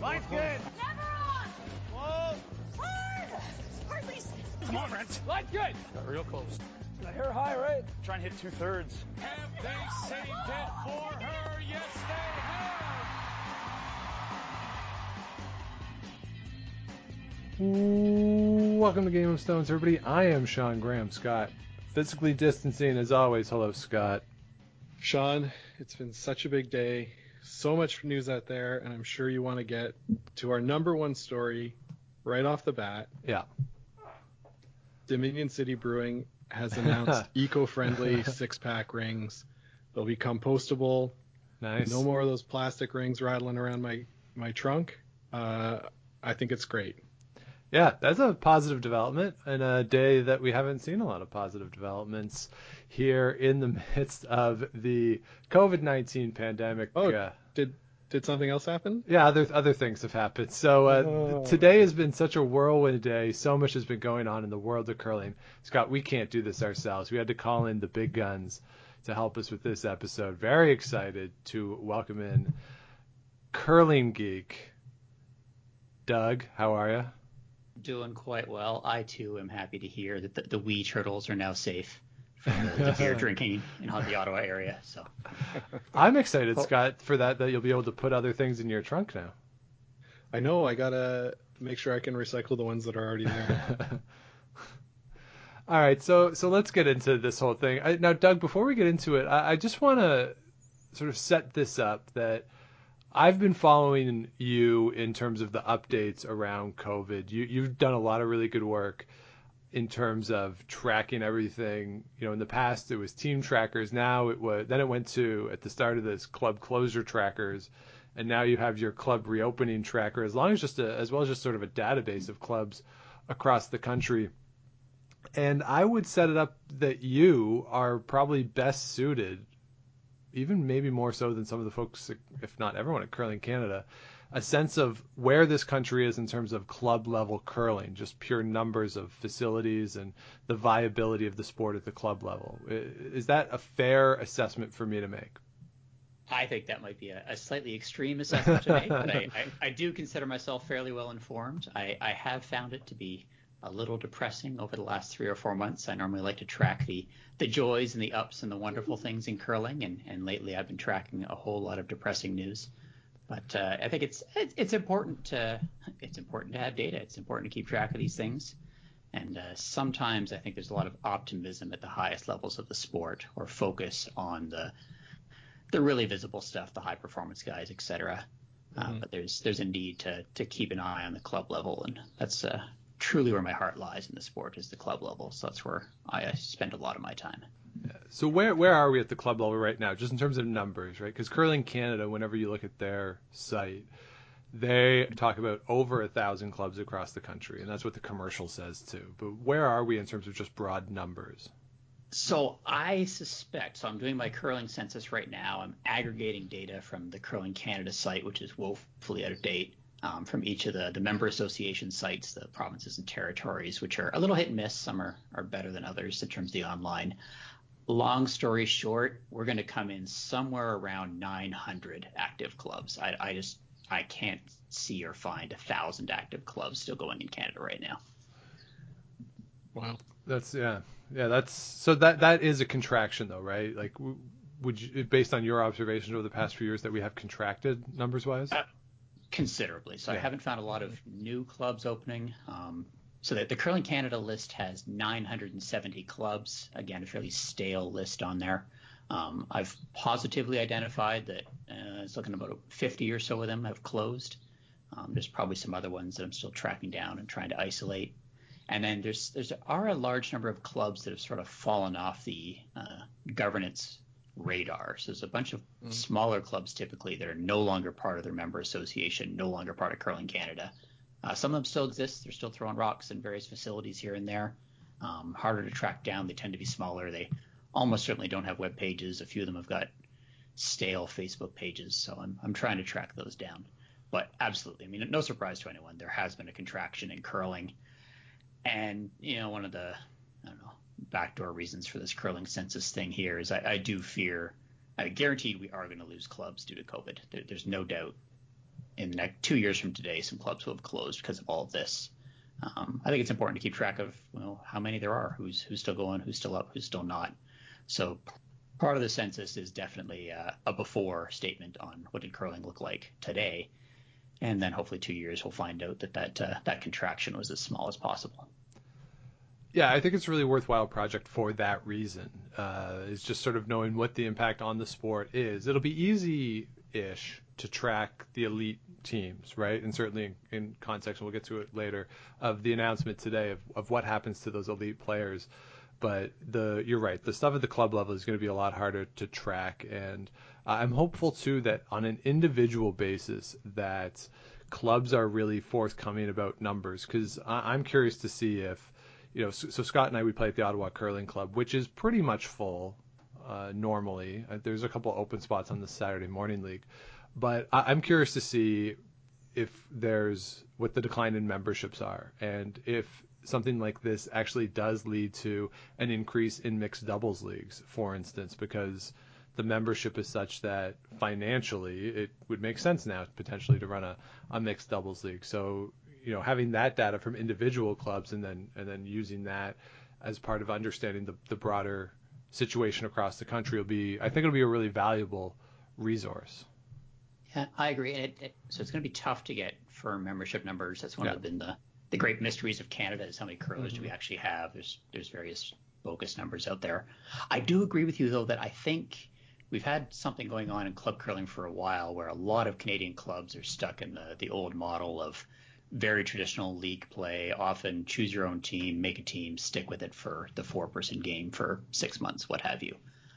Line's good. Never on. Whoa. Hard. Hard, Lisa. Come on, Brent. Line's good. Got real close. The hair high, right? Try and hit two thirds. Have they saved oh, it for her? Yes, they have. Welcome to Game of Stones, everybody. I am Sean Graham Scott. Physically distancing as always. Hello, Scott. Sean, it's been such a big day. So much news out there, and I'm sure you want to get to our number one story right off the bat. Yeah. Dominion City Brewing has announced eco-friendly six-pack rings. They'll be compostable. Nice. No more of those plastic rings rattling around my my trunk. Uh, I think it's great. Yeah, that's a positive development in a day that we haven't seen a lot of positive developments here in the midst of the COVID nineteen pandemic. Oh, uh, did did something else happen? yeah, other other things have happened. So uh, Oh. today has been such a whirlwind day. So much has been going on in the world of curling. Scott, we can't do this ourselves. We had to call in the big guns to help us with this episode. Very excited to welcome in curling geek Doug. How are you? Doing quite well. I too am happy to hear that the, the wee turtles are now safe from the, the beer drinking in the Ottawa area. So I'm excited, Scott, for that. That you'll be able to put other things in your trunk now. I know. I gotta make sure I can recycle the ones that are already there. All right, so so let's get into this whole thing. I, now, Doug, before we get into it, I, I just want to sort of set this up that I've been following you in terms of the updates around COVID. You, you've done a lot of really good work in terms of tracking everything. You know, in the past it was team trackers. Now it was then it went to at the start of this club closure trackers, and now you have your club reopening tracker. As long as just a, as well as just sort of a database of clubs across the country. And I would set it up that you are probably best suited, even maybe more so than some of the folks, if not everyone at Curling Canada, a sense of where this country is in terms of club level curling, just pure numbers of facilities and the viability of the sport at the club level. Is that a fair assessment for me to make? I think that might be a, a slightly extreme assessment to make, but I, I, I do consider myself fairly well informed. I, I have found it to be a little depressing over the last three or four months. I normally like to track the the joys and the ups and the wonderful things in curling, and, and lately I've been tracking a whole lot of depressing news. But uh, I think it's it's it's important to it's important to have data. It's important to keep track of these things. And uh, sometimes I think there's a lot of optimism at the highest levels of the sport, or focus on the the really visible stuff, the high performance guys, etc. Uh, but there's there's a need to to keep an eye on the club level, and that's uh, truly where my heart lies in the sport is the club level. So that's where I uh, spend a lot of my time. So where where are we at the club level right now, just in terms of numbers, right? Because Curling Canada, whenever you look at their site, they talk about over a thousand clubs across the country, and that's what the commercial says too. But where are we in terms of just broad numbers? So I suspect, so I'm doing my curling census right now. I'm aggregating data from the Curling Canada site, which is woefully out of date, um, from each of the, the member association sites, the provinces and territories, which are a little hit and miss. Some are, are better than others in terms of the online. Long story short, we're going to come in somewhere around 900 active clubs. I, I just I can't see or find a thousand active clubs still going in Canada right now. wow. That's yeah, yeah. That's so that that is a contraction though, right? Like, would you, based on your observations over the past few years, that we have contracted numbers wise? Uh, considerably. So I haven't found a lot of new clubs opening. Um, so that the Curling Canada list has 970 clubs. Again, a fairly stale list on there. Um, I've positively identified that uh, it's looking about 50 or so of them have closed. Um, there's probably some other ones that I'm still tracking down and trying to isolate. And then there's there's are a large number of clubs that have sort of fallen off the uh, governance radar. So there's a bunch of smaller clubs typically that are no longer part of their member association, no longer part of Curling Canada. Uh, some of them still exist. They're still throwing rocks in various facilities here and there. Um, harder to track down. They tend to be smaller. They almost certainly don't have web pages. A few of them have got stale Facebook pages. So I'm I'm trying to track those down. But absolutely, I mean, no surprise to anyone. There has been a contraction in curling, and you know, one of the I don't know backdoor reasons for this curling census thing here is I, I do fear, I guaranteed we are going to lose clubs due to COVID. There, there's no doubt. In the next two years from today, some clubs will have closed because of all of this. Um, I think it's important to keep track of you know, how many there are, who's who's still going, who's still up, who's still not. So part of the census is definitely uh, a before statement on what did curling look like today, and then hopefully two years we'll find out that that uh, that contraction was as small as possible. Yeah, I think it's a really worthwhile project for that reason. Uh, it's just sort of knowing what the impact on the sport is. It'll be easy-ish to track the elite teams, right? And certainly in, in context, and we'll get to it later, of the announcement today of, of what happens to those elite players. But the you're right, the stuff at the club level is going to be a lot harder to track, and I'm hopeful too that on an individual basis that clubs are really forthcoming about numbers because I'm curious to see if you know, so, so, Scott and I we play at the Ottawa Curling Club, which is pretty much full uh, normally. Uh, there's a couple open spots on the Saturday morning league, but I, I'm curious to see if there's what the decline in memberships are, and if something like this actually does lead to an increase in mixed doubles leagues, for instance, because the membership is such that financially it would make sense now potentially to run a, a mixed doubles league. So you know having that data from individual clubs and then and then using that as part of understanding the, the broader situation across the country will be I think it'll be a really valuable resource. Yeah, I agree. And it, it, so it's going to be tough to get firm membership numbers. That's one yeah. of the, the the great mysteries of Canada is how many curlers mm-hmm. do we actually have. There's there's various bogus numbers out there. I do agree with you though that I think we've had something going on in club curling for a while where a lot of Canadian clubs are stuck in the the old model of very traditional league play. Often choose your own team, make a team, stick with it for the four person game for six months, what have you.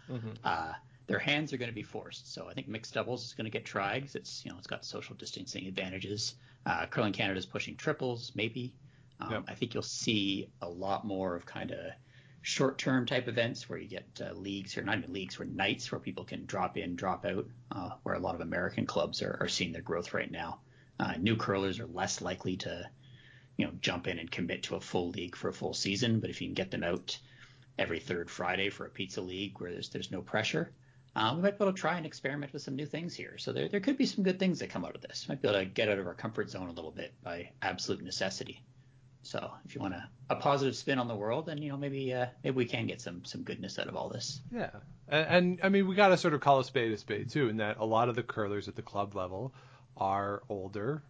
Mm-hmm. Uh, their hands are going to be forced. So I think mixed doubles is going to get tried because it's you know it's got social distancing advantages. Uh, Curling Canada is pushing triples, maybe. Um, yep. I think you'll see a lot more of kind of short-term type events where you get uh, leagues or not even leagues, where nights where people can drop in, drop out. Uh, where a lot of American clubs are, are seeing their growth right now. Uh, new curlers are less likely to, you know, jump in and commit to a full league for a full season. But if you can get them out every third Friday for a pizza league where there's there's no pressure, uh, we might be able to try and experiment with some new things here. So there there could be some good things that come out of this. Might be able to get out of our comfort zone a little bit by absolute necessity. So if you want a, a positive spin on the world, then you know maybe uh, maybe we can get some some goodness out of all this. Yeah, and, and I mean we got to sort of call a spade a spade too, in that a lot of the curlers at the club level are older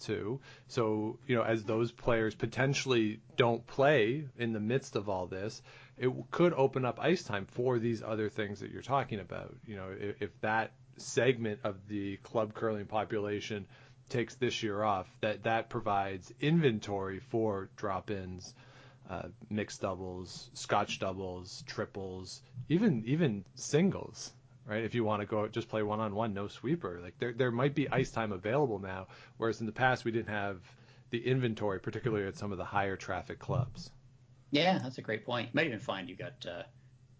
too. So, you know, as those players potentially don't play in the midst of all this, it could open up ice time for these other things that you're talking about. You know, if, if that segment of the club curling population takes this year off, that that provides inventory for drop-ins, uh, mixed doubles, scotch doubles, triples, even even singles right? If you want to go just play one on one, no sweeper. Like there there might be ice time available now, whereas in the past we didn't have the inventory, particularly at some of the higher traffic clubs. Yeah, that's a great point. You might even find you got uh,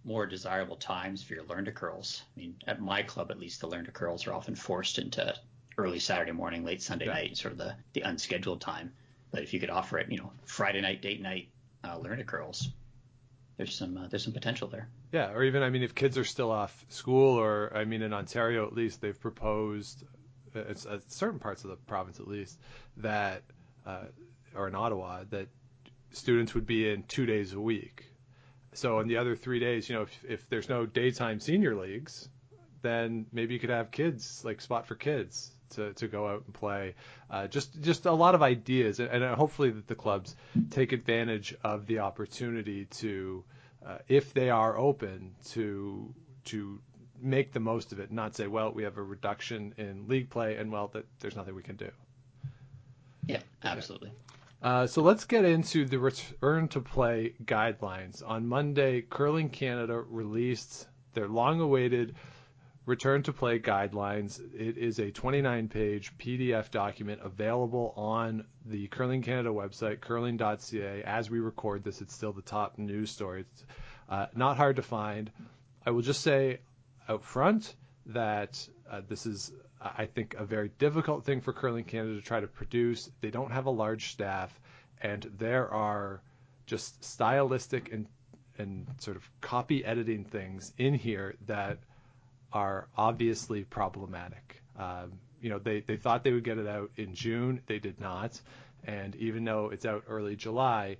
more desirable times for your learn to curls. I mean, at my club at least, the learn to curls are often forced into early Saturday morning, late Sunday yeah. night, sort of the the unscheduled time. But if you could offer it, you know, Friday night, date night, uh, learn to curls, there's some uh, there's some potential there. Yeah, or even I mean, if kids are still off school, or I mean, in Ontario at least, they've proposed, it's uh, certain parts of the province at least, that uh, or in Ottawa that students would be in two days a week. So in the other three days, you know, if, if there's no daytime senior leagues, then maybe you could have kids like spot for kids to, to go out and play. Uh, just just a lot of ideas, and, and hopefully that the clubs take advantage of the opportunity to uh, if they are open to to make the most of it, not say, well, we have a reduction in league play, and well, that there's nothing we can do. Yeah, absolutely. Uh, so let's get into the return to play guidelines. On Monday, Curling Canada released their long-awaited return to play guidelines. It is a 29 page PDF document available on the Curling Canada website, curling.ca. As we record this, it's still the top news story. It's uh, not hard to find. I will just say out front that uh, this is, I think, a very difficult thing for Curling Canada to try to produce. They don't have a large staff, and there are just stylistic and and sort of copy editing things in here that are obviously problematic. Um, you know, they, they thought they would get it out in June. They did not. And even though it's out early July,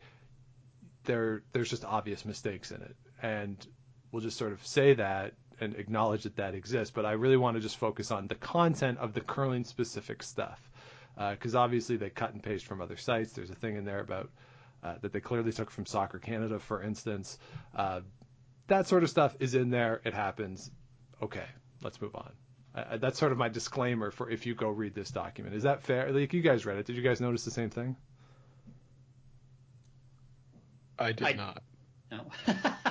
there there's just obvious mistakes in it. And we'll just sort of say that and acknowledge that that exists. But I really want to just focus on the content of the curling specific stuff. Because uh, obviously they cut and paste from other sites. There's a thing in there about uh, that they clearly took from Soccer Canada, for instance. Uh, that sort of stuff is in there. It happens. Okay, let's move on. Uh, that's sort of my disclaimer for if you go read this document. Is that fair? Like you guys read it. Did you guys notice the same thing? I did I, not. No.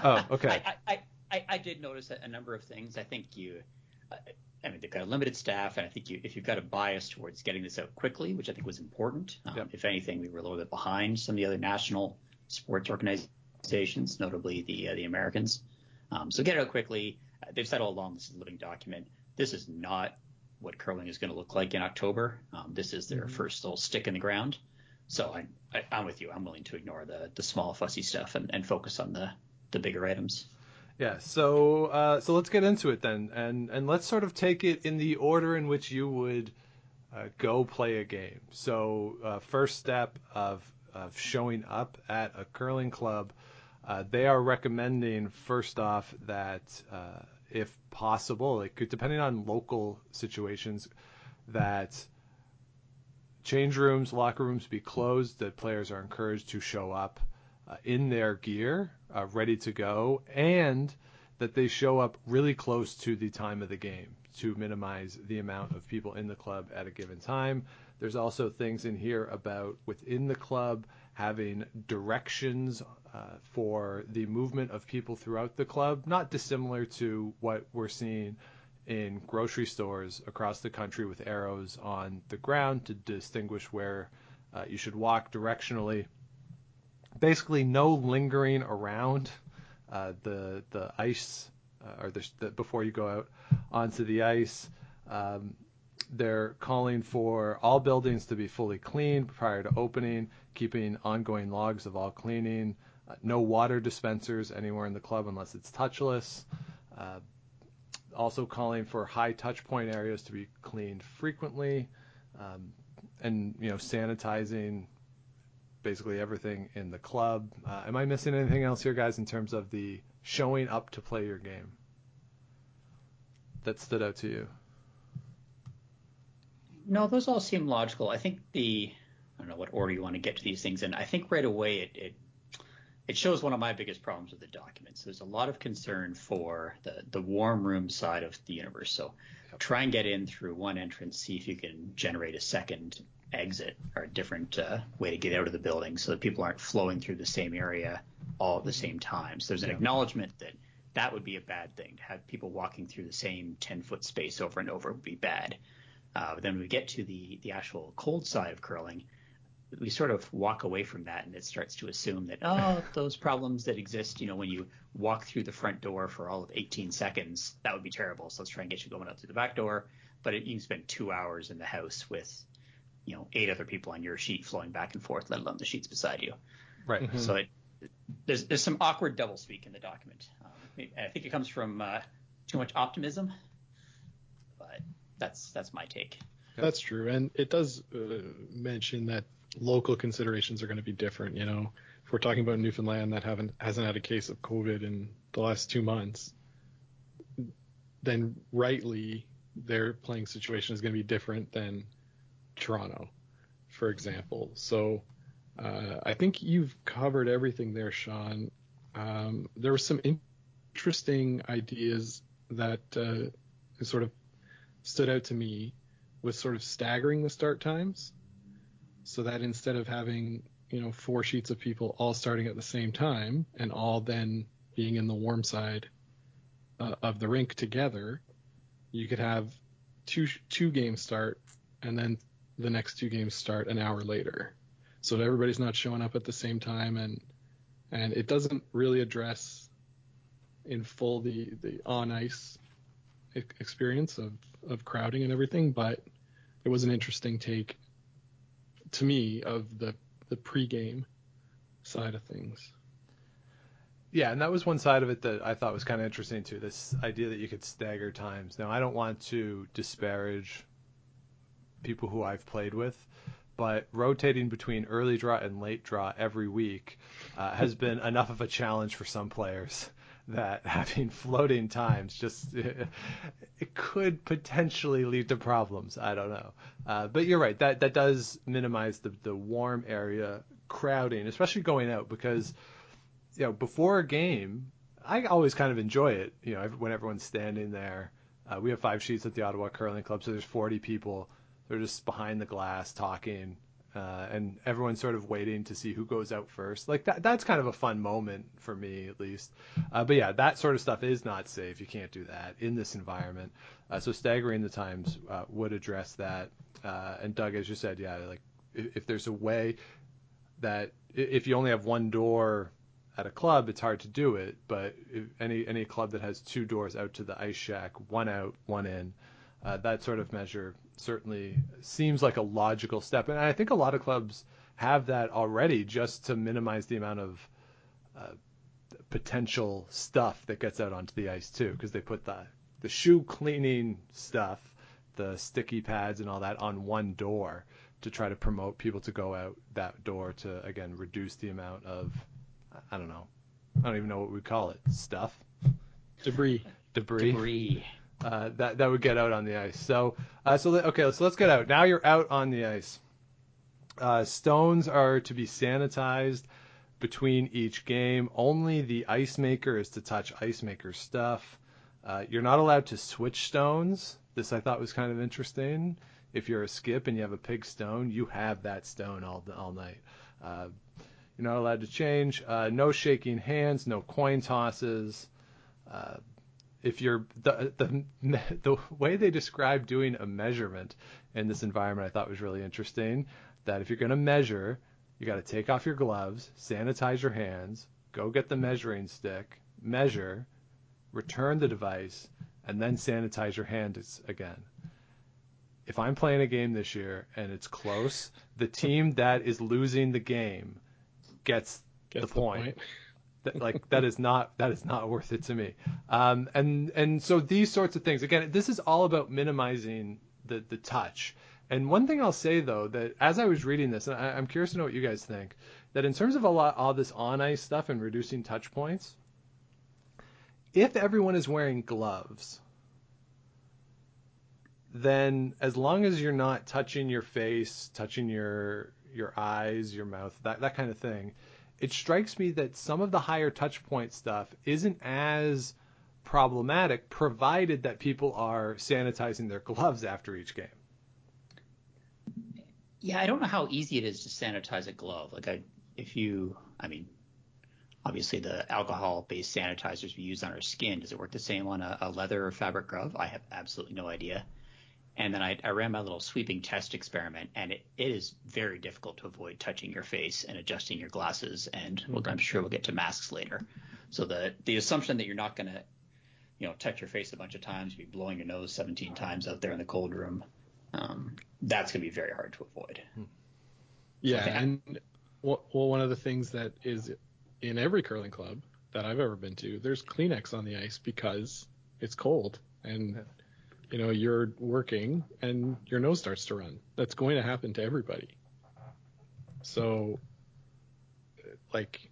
oh, okay. I, I, I, I, did notice a, number of things. I think you, uh, I mean, they've got a limited staff, and I think you, if you've got a bias towards getting this out quickly, which I think was important. Um, yep. If anything, we were a little bit behind some of the other national sports organizations, notably the uh, the Americans. Um, so get it out quickly. Uh, they've said all along this is a living document. This is not what curling is going to look like in October. Um, this is their mm-hmm. first little stick in the ground. So I, I, am with you. I'm willing to ignore the the small fussy stuff and, and focus on the the bigger items. Yeah. So uh, so let's get into it then, and and let's sort of take it in the order in which you would uh, go play a game. So uh, first step of of showing up at a curling club, uh, they are recommending first off that uh, if possible, like depending on local situations, that change rooms, locker rooms be closed, that players are encouraged to show up uh, in their gear, uh, ready to go, and that they show up really close to the time of the game to minimize the amount of people in the club at a given time. There's also things in here about within the club having directions uh, for the movement of people throughout the club, not dissimilar to what we're seeing in grocery stores across the country with arrows on the ground to distinguish where uh, you should walk directionally. Basically, no lingering around uh, the the ice uh, or the, the, before you go out onto the ice. Um, they're calling for all buildings to be fully cleaned prior to opening, keeping ongoing logs of all cleaning. Uh, no water dispensers anywhere in the club unless it's touchless. Uh, also calling for high touch point areas to be cleaned frequently, um, and you know sanitizing basically everything in the club. Uh, am I missing anything else here, guys, in terms of the showing up to play your game that stood out to you? No, those all seem logical. I think the I don't know what order you want to get to these things in. I think right away it, it it shows one of my biggest problems with the documents. There's a lot of concern for the, the warm room side of the universe. So try and get in through one entrance, see if you can generate a second exit or a different uh, way to get out of the building so that people aren't flowing through the same area all at the same time. So there's an yep. acknowledgement that that would be a bad thing. To have people walking through the same 10 foot space over and over would be bad. Uh, but then we get to the, the actual cold side of curling, we sort of walk away from that and it starts to assume that oh those problems that exist you know when you walk through the front door for all of 18 seconds that would be terrible so let's try and get you going out through the back door but it, you can spend two hours in the house with you know eight other people on your sheet flowing back and forth let alone the sheets beside you. Right. Mm-hmm. so it, there's there's some awkward doublespeak in the document. Um, i think it comes from uh, too much optimism but that's that's my take. That's true, and it does uh, mention that local considerations are going to be different. You know, if we're talking about Newfoundland that haven't hasn't had a case of COVID in the last two months, then rightly their playing situation is going to be different than Toronto, for example. So uh, I think you've covered everything there, Sean. Um, there were some interesting ideas that uh, sort of stood out to me with sort of staggering the start times so that instead of having you know four sheets of people all starting at the same time and all then being in the warm side uh, of the rink together, you could have two two games start and then the next two games start an hour later, so everybody's not showing up at the same time and and it doesn't really address in full the the on ice experience of of crowding and everything, but it was an interesting take to me of the the pregame side of things. Yeah, and that was one side of it that I thought was kind of interesting too. This idea that you could stagger times. Now, I don't want to disparage people who I've played with, but rotating between early draw and late draw every week uh, has been enough of a challenge for some players that having floating times just it could potentially lead to problems. I don't know, uh, but you're right. That that does minimize the the warm area crowding, especially going out because you know before a game, I always kind of enjoy it. You know when everyone's standing there. Uh, we have five sheets at the Ottawa Curling Club, so there's 40 people. They're just behind the glass talking, uh, and everyone's sort of waiting to see who goes out first. Like that, that's kind of a fun moment for me, at least. Uh, but yeah, that sort of stuff is not safe. You can't do that in this environment. Uh, so staggering the times uh, would address that. Uh, and Doug, as you said, yeah, like if, if there's a way that if you only have one door at a club, it's hard to do it. But any any club that has two doors out to the ice shack, one out, one in, uh, that sort of measure certainly seems like a logical step. And I think a lot of clubs have that already, just to minimize the amount of uh, potential stuff that gets out onto the ice too, because they put the the shoe cleaning stuff, the sticky pads and all that on one door to try to promote people to go out that door to again reduce the amount of I don't know. I don't even know what we call it. Stuff. Debris. Debris. Debris. Uh, that that would get out on the ice. So uh, so okay, so let's get out. Now you're out on the ice. Uh, stones are to be sanitized between each game. Only the ice maker is to touch ice maker stuff. Uh, you're not allowed to switch stones. This I thought was kind of interesting. If you're a skip and you have a pig stone, you have that stone all all night. Uh, you're not allowed to change. Uh, no shaking hands. No coin tosses. If you're the, the the way they describe doing a measurement in this environment, I thought was really interesting. That if you're going to measure, you got to take off your gloves, sanitize your hands, go get the measuring stick, measure, return the device, and then sanitize your hands again. If I'm playing a game this year and it's close, the team that is losing the game gets, Gets the point. Like that is not that is not worth it to me. Um, and and so these sorts of things again, this is all about minimizing the the touch. And one thing I'll say though that as I was reading this, and I, I'm curious to know what you guys think, that in terms of a lot all this on ice stuff and reducing touch points, if everyone is wearing gloves, then as long as you're not touching your face, touching your your eyes, your mouth, that that kind of thing, it strikes me that some of the higher touch point stuff isn't as problematic provided that people are sanitizing their gloves after each game. Yeah, I don't know how easy it is to sanitize a glove. Like I if you I mean obviously the alcohol based sanitizers we use on our skin, does it work the same on a, a leather or fabric glove? I have absolutely no idea. And then I, I, ran my little sweeping test experiment, and it, it is very difficult to avoid touching your face and adjusting your glasses. And we'll, I'm sure we'll get to masks later. So the the assumption that you're not going to, you know, touch your face a bunch of times, be blowing your nose 17 times out there in the cold room, um, that's going to be very hard to avoid. Yeah, so and well, one of the things that is in every curling club that I've ever been to, there's Kleenex on the ice because it's cold and you know you're working and your nose starts to run. That's going to happen to everybody. So like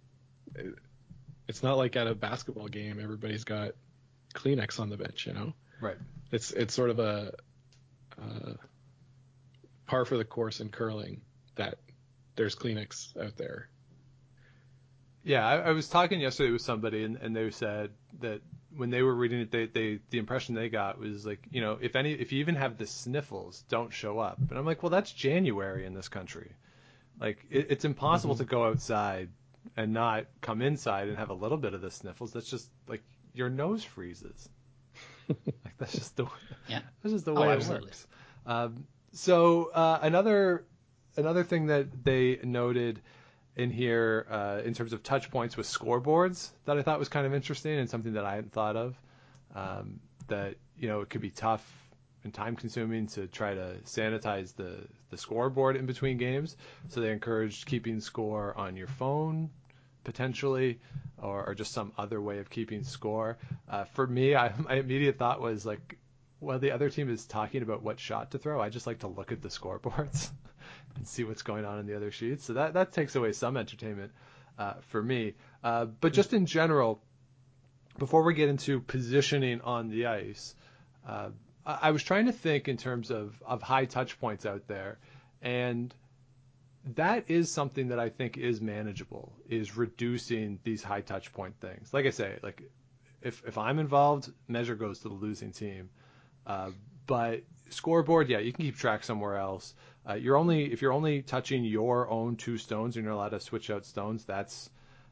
it's not like at a basketball game everybody's got kleenex on the bench you know? Right. It's it's sort of a uh, par for the course in curling that there's kleenex out there. Yeah i, I was talking yesterday with somebody and, and they said that when they were reading it, they, they the impression they got was like, you know, if any if you even have the sniffles, don't show up. And I'm like, well, that's January in this country. Like it, it's impossible mm-hmm. to go outside and not come inside and have a little bit of the sniffles. That's just like your nose freezes. like that's just the yeah. that's just the oh, way oh, it works. Um, so uh, another another thing that they noted in here uh, in terms of touch points with scoreboards that I thought was kind of interesting and something that I hadn't thought of. Um, that you know it could be tough and time consuming to try to sanitize the the scoreboard in between games. So they encouraged keeping score on your phone potentially, or, or just some other way of keeping score. Uh, for me, I, my immediate thought was like while the other team is talking about what shot to throw, I just like to look at the scoreboards and see what's going on in the other sheets. So that that takes away some entertainment uh, for me. Uh, but just in general, before we get into positioning on the ice, uh, I, was trying to think in terms of of high touch points out there, and that is something that I think is manageable. Is reducing these high touch point things. Like I say, like if if I'm involved, measure goes to the losing team. Uh, but scoreboard, yeah, you can keep track somewhere else. Uh, you're only if you're only touching your own two stones and you're allowed to switch out stones. That's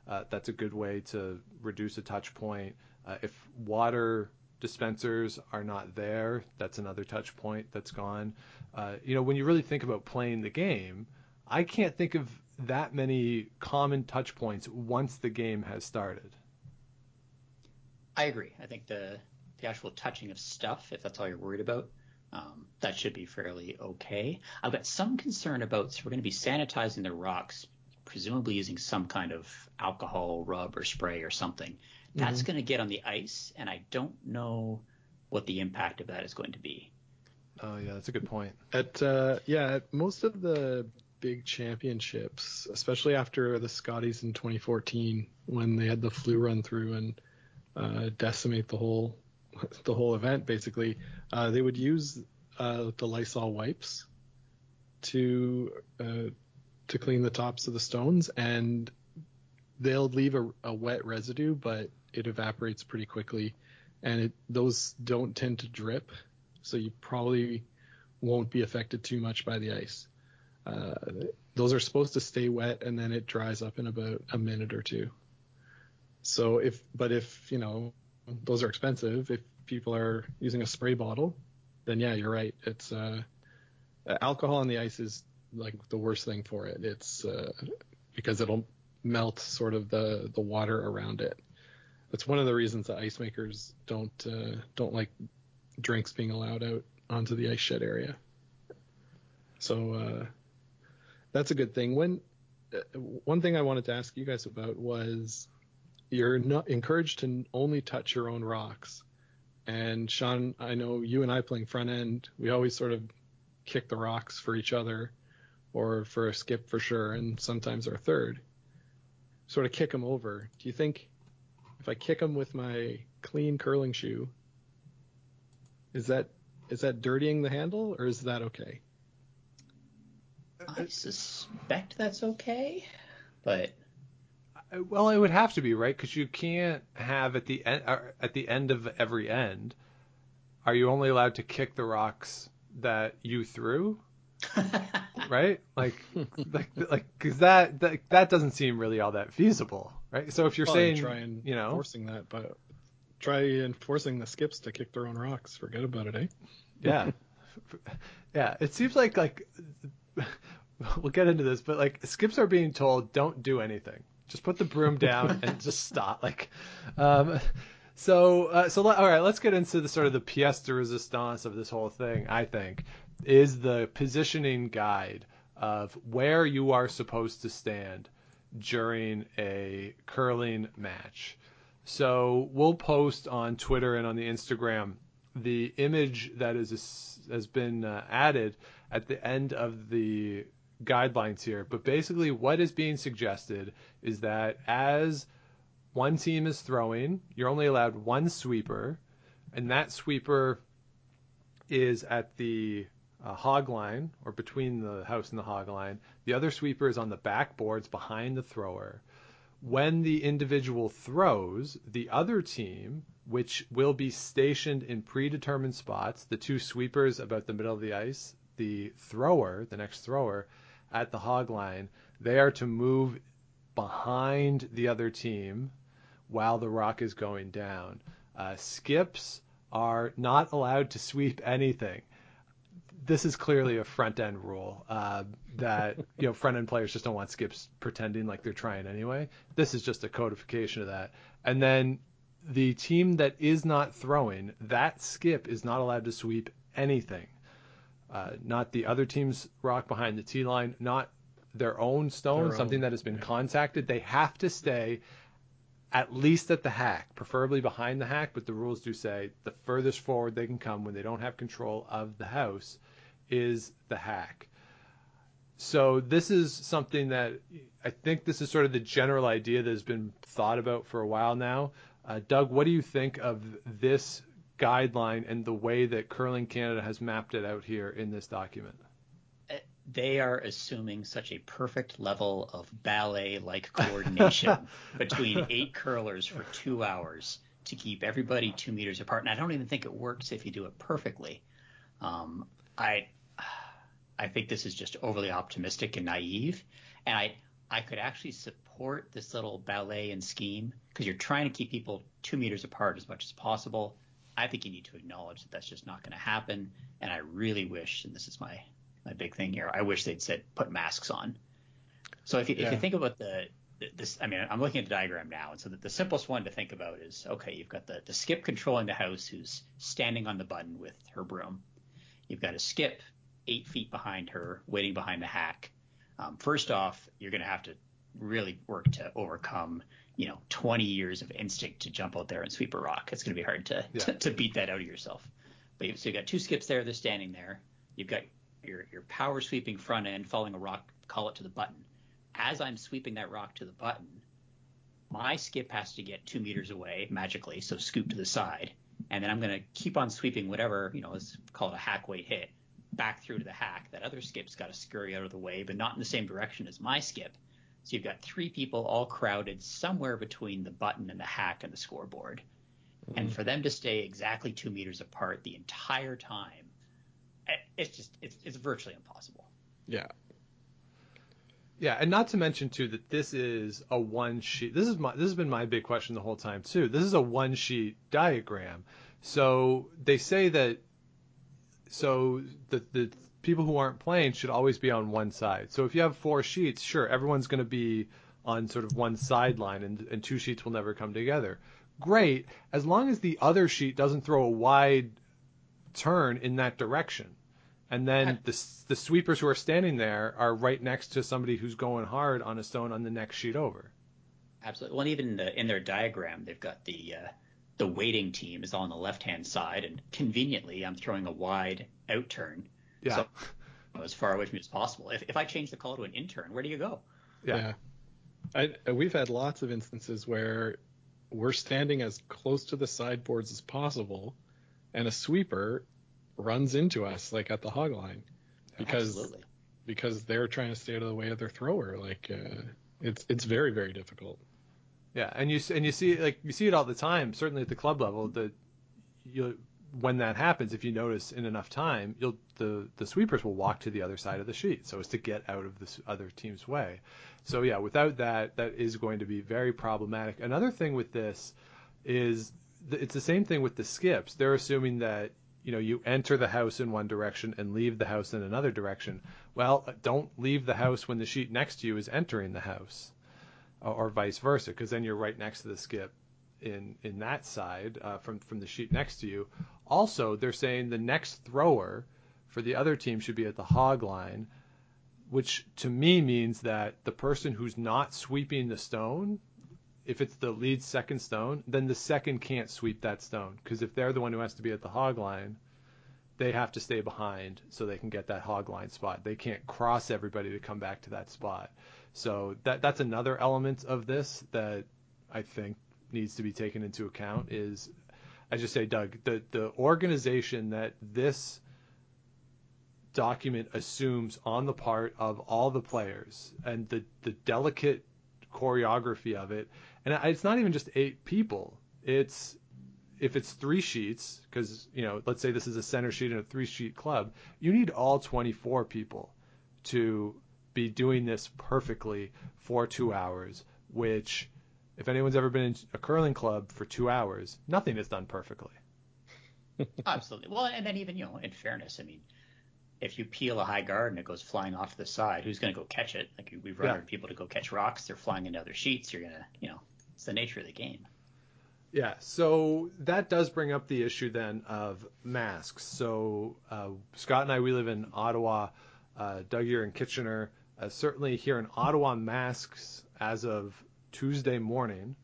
uh, that's a good way to reduce a touch point. Uh, if water dispensers are not there, that's another touch point that's gone. Uh, you know, when you really think about playing the game, I can't think of that many common touch points once the game has started. I agree. I think the the actual touching of stuff, if that's all you're worried about, um, that should be fairly okay. I've got some concern about so we're going to be sanitizing the rocks, presumably using some kind of alcohol rub or spray or something. That's Mm-hmm. going to get on the ice, and I don't know what the impact of that is going to be. Oh yeah, that's a good point. At uh, yeah, at most of the big championships, especially after the Scotties in 2014, when they had the flu run through and uh, decimate the whole the whole event, basically, uh, they would use uh, the Lysol wipes to uh, to clean the tops of the stones, and they'll leave a, a wet residue, but it evaporates pretty quickly, and it, those don't tend to drip, so you probably won't be affected too much by the ice. Uh, those are supposed to stay wet, and then it dries up in about a minute or two. So if, but if you know, those are expensive. If people are using a spray bottle, then yeah, you're right. It's uh, alcohol on the ice is like the worst thing for it. It's uh, because it'll melt sort of the the water around it. That's one of the reasons that ice makers don't uh, don't like drinks being allowed out onto the ice shed area. So uh, that's a good thing. When uh, one thing I wanted to ask you guys about was you're not encouraged to only touch your own rocks. And Sean, I know you and I playing front end, we always sort of kick the rocks for each other or for a skip for sure, and sometimes our third. Sort of kick them over. Do you think if I kick them with my clean curling shoe, is that is that dirtying the handle or is that okay? I suspect that's okay, but Well, it would have to be right because you can't have at the end at the end of every end. Are you only allowed to kick the rocks that you threw? right? Like, like, like, because that, that that doesn't seem really all that feasible, right? So if you're Well, saying, try and you know, forcing that, but try enforcing the skips to kick their own rocks. Forget about it, eh? yeah, yeah, it seems like like we'll get into this, but like skips are being told don't do anything, just put the broom down and just stop. Like, um, so uh, so let, all right, let's get into the sort of the pièce de résistance of this whole thing. I think is the positioning guide of where you are supposed to stand during a curling match. So we'll post on Twitter and on the Instagram the image that is has been uh, added at the end of the guidelines here. But basically, what is being suggested is that as one team is throwing, you're only allowed one sweeper, and that sweeper is at the uh, hog line or between the house and the hog line. The other sweeper is on the backboards behind the thrower. When the individual throws, the other team, which will be stationed in predetermined spots, the two sweepers about the middle of the ice, the thrower, the next thrower, at the hog line, they are to move behind the other team while the rock is going down. Uh, skips are not allowed to sweep anything. This is clearly a front end rule uh, that you know front end players just don't want skips pretending like they're trying anyway. This is just a codification of that. And then the team that is not throwing, that skip is not allowed to sweep anything. Uh, not the other team's rock behind the tee line, not their own stone, Their something own, that has been yeah. contacted. They have to stay at least at the hack, preferably behind the hack, but the rules do say the furthest forward they can come when they don't have control of the house is the hack. So this is something that I think this is sort of the general idea that has been thought about for a while now. Uh, Doug, what do you think of this guideline and the way that Curling Canada has mapped it out here in this document? they are assuming such a perfect level of ballet like coordination between eight curlers for two hours to keep everybody two meters apart. And I don't even think it works if you do it perfectly. Um, I I think this is just overly optimistic and naive. And I I could actually support this little ballet and scheme because you're trying to keep people two meters apart as much as possible. I think you need to acknowledge that that's just not going to happen. And I really wish, and this is my my big thing here. I wish they'd said put masks on. So if you, yeah. if you think about the this, I mean, I'm looking at the diagram now, and so the, the simplest one to think about is okay. You've got the the skip controlling the house, who's standing on the button with her broom. You've got a skip eight feet behind her, waiting behind the hack. Um, first off, you're going to have to really work to overcome, you know, 20 years of instinct to jump out there and sweep a rock. It's going to be hard to, yeah. to, to beat that out of yourself. But you, so you've got two skips there, they're standing there. You've got your your power sweeping front end, following a rock, call it to the button. As I'm sweeping that rock to the button, my skip has to get two meters away magically, so scoop to the side, and then I'm going to keep on sweeping whatever you know, let's call it a hack weight hit, back through to the hack. That other skip's got to scurry out of the way, but not in the same direction as my skip. So you've got three people all crowded somewhere between the button and the hack and the scoreboard. Mm-hmm. And for them to stay exactly two meters apart the entire time it's just it's it's virtually impossible. Yeah. Yeah, and not to mention too that this is a one sheet. This is my this has been my big question the whole time too. This is a one sheet diagram. So they say that so the the people who aren't playing should always be on one side. So if you have four sheets, sure, everyone's going to be on sort of one sideline and, and two sheets will never come together. Great, as long as the other sheet doesn't throw a wide turn in that direction. And then the, the sweepers who are standing there are right next to somebody who's going hard on a stone on the next sheet over. Absolutely. Well, even in, the, in their diagram, they've got the uh, the waiting team is on the left hand side, and conveniently, I'm throwing a wide out turn. Yeah. So, as far away from me as possible. If, if I change the call to an in-turn, where do you go? Yeah. yeah. I, we've had lots of instances where we're standing as close to the sideboards as possible, and a sweeper runs into us like at the hog line because Absolutely. because they're trying to stay out of the way of their thrower. Like uh, it's it's very very difficult. Yeah, and you and you see like you see it all the time. Certainly at the club level, that you when that happens, if you notice in enough time, you'll the the sweepers will walk to the other side of the sheet, so as to get out of this other team's way. So yeah, without that, that is going to be very problematic. Another thing with this is it's the same thing with the skips. They're assuming that you know you enter the house in one direction and leave the house in another direction. Well, don't leave the house when the sheet next to you is entering the house, or, or vice versa, because then you're right next to the skip in in that side uh, from from the sheet next to you. Also, they're saying the next thrower for the other team should be at the hog line, which to me means that the person who's not sweeping the stone if it's the lead second stone, then the second can't sweep that stone because if they're the one who has to be at the hog line, they have to stay behind so they can get that hog line spot. They can't cross everybody to come back to that spot. So that that's another element of this that I think needs to be taken into account is I just say Doug, the the organization that this document assumes on the part of all the players and the the delicate choreography of it and it's not even just eight people. It's if it's three sheets, because you know, let's say this is a center sheet in a three-sheet club, you need all 24 people to be doing this perfectly for two hours. Which, if anyone's ever been in a curling club for two hours, nothing is done perfectly. Absolutely. Well, and then even you know, in fairness, I mean, if you peel a high guard and it goes flying off to the side, who's going to go catch it? Like we've run yeah. people to go catch rocks, they're flying into other sheets. You're gonna, you know, it's the nature of the game. Yeah, so that does bring up the issue then of masks. So uh, Scott and I, we live in Ottawa. Uh, Doug, you're in Kitchener. Uh, certainly here in Ottawa, masks as of Tuesday morning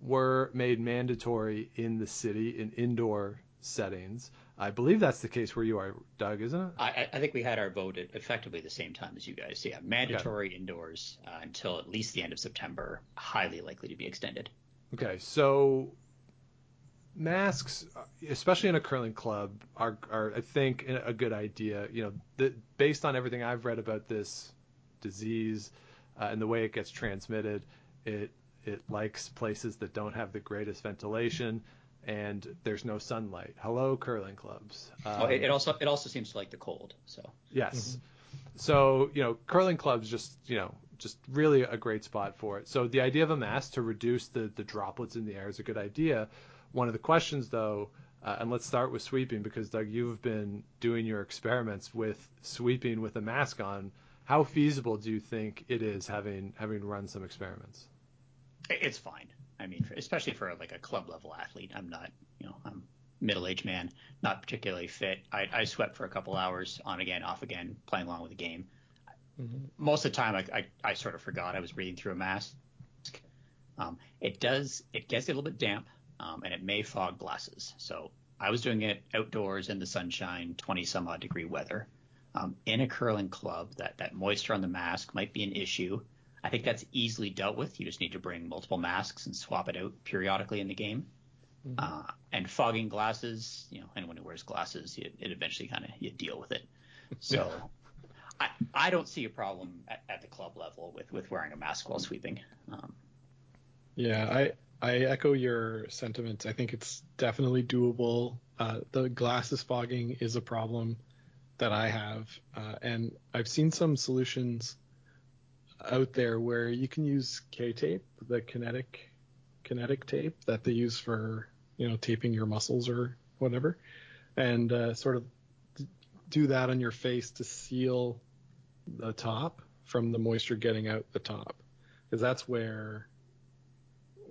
were made mandatory in the city in indoor settings. I believe that's the case where you are, Doug, isn't it? I, I think we had our vote at effectively the same time as you guys. Yeah, mandatory indoors uh, until at least the end of September. Highly likely to be extended. Okay, so masks, especially in a curling club, are, are I think a good idea. You know, the, based on everything I've read about this disease uh, and the way it gets transmitted, it it likes places that don't have the greatest ventilation and there's no sunlight. Hello, curling clubs. Um, oh, it, it, also it also seems to like the cold. So yes, mm-hmm. so you know, curling clubs just you know just really a great spot for it. So the idea of a mask to reduce the the droplets in the air is a good idea. One of the questions though, uh, and let's start with sweeping because Doug, you've been doing your experiments with sweeping with a mask on. How feasible do you think it is having having run some experiments? It's fine. I mean, especially for like a club level athlete. I'm not, you know, I'm middle aged man, not particularly fit. I, I swept for a couple hours, on again, off again, playing along with the game. Mm-hmm. Most of the time, I, I, I, sort of forgot I was breathing through a mask. Um, it does, it gets a little bit damp, um, and it may fog glasses. So I was doing it outdoors in the sunshine, 20 some odd degree weather. Um, in a curling club, that, that moisture on the mask might be an issue. I think that's easily dealt with. You just need to bring multiple masks and swap it out periodically in the game. Mm-hmm. Uh, and fogging glasses, you know, anyone who wears glasses, it, it eventually kind of you deal with it. So I, I don't see a problem at, at, the club level with, with wearing a mask while sweeping. Um, yeah, I I echo your sentiments. I think it's definitely doable. Uh, the glasses fogging is a problem that I have, uh, and I've seen some solutions out there where you can use K-tape, the kinetic kinetic tape that they use for you know taping your muscles or whatever, and uh, sort of do that on your face to seal the top from the moisture getting out the top, because that's where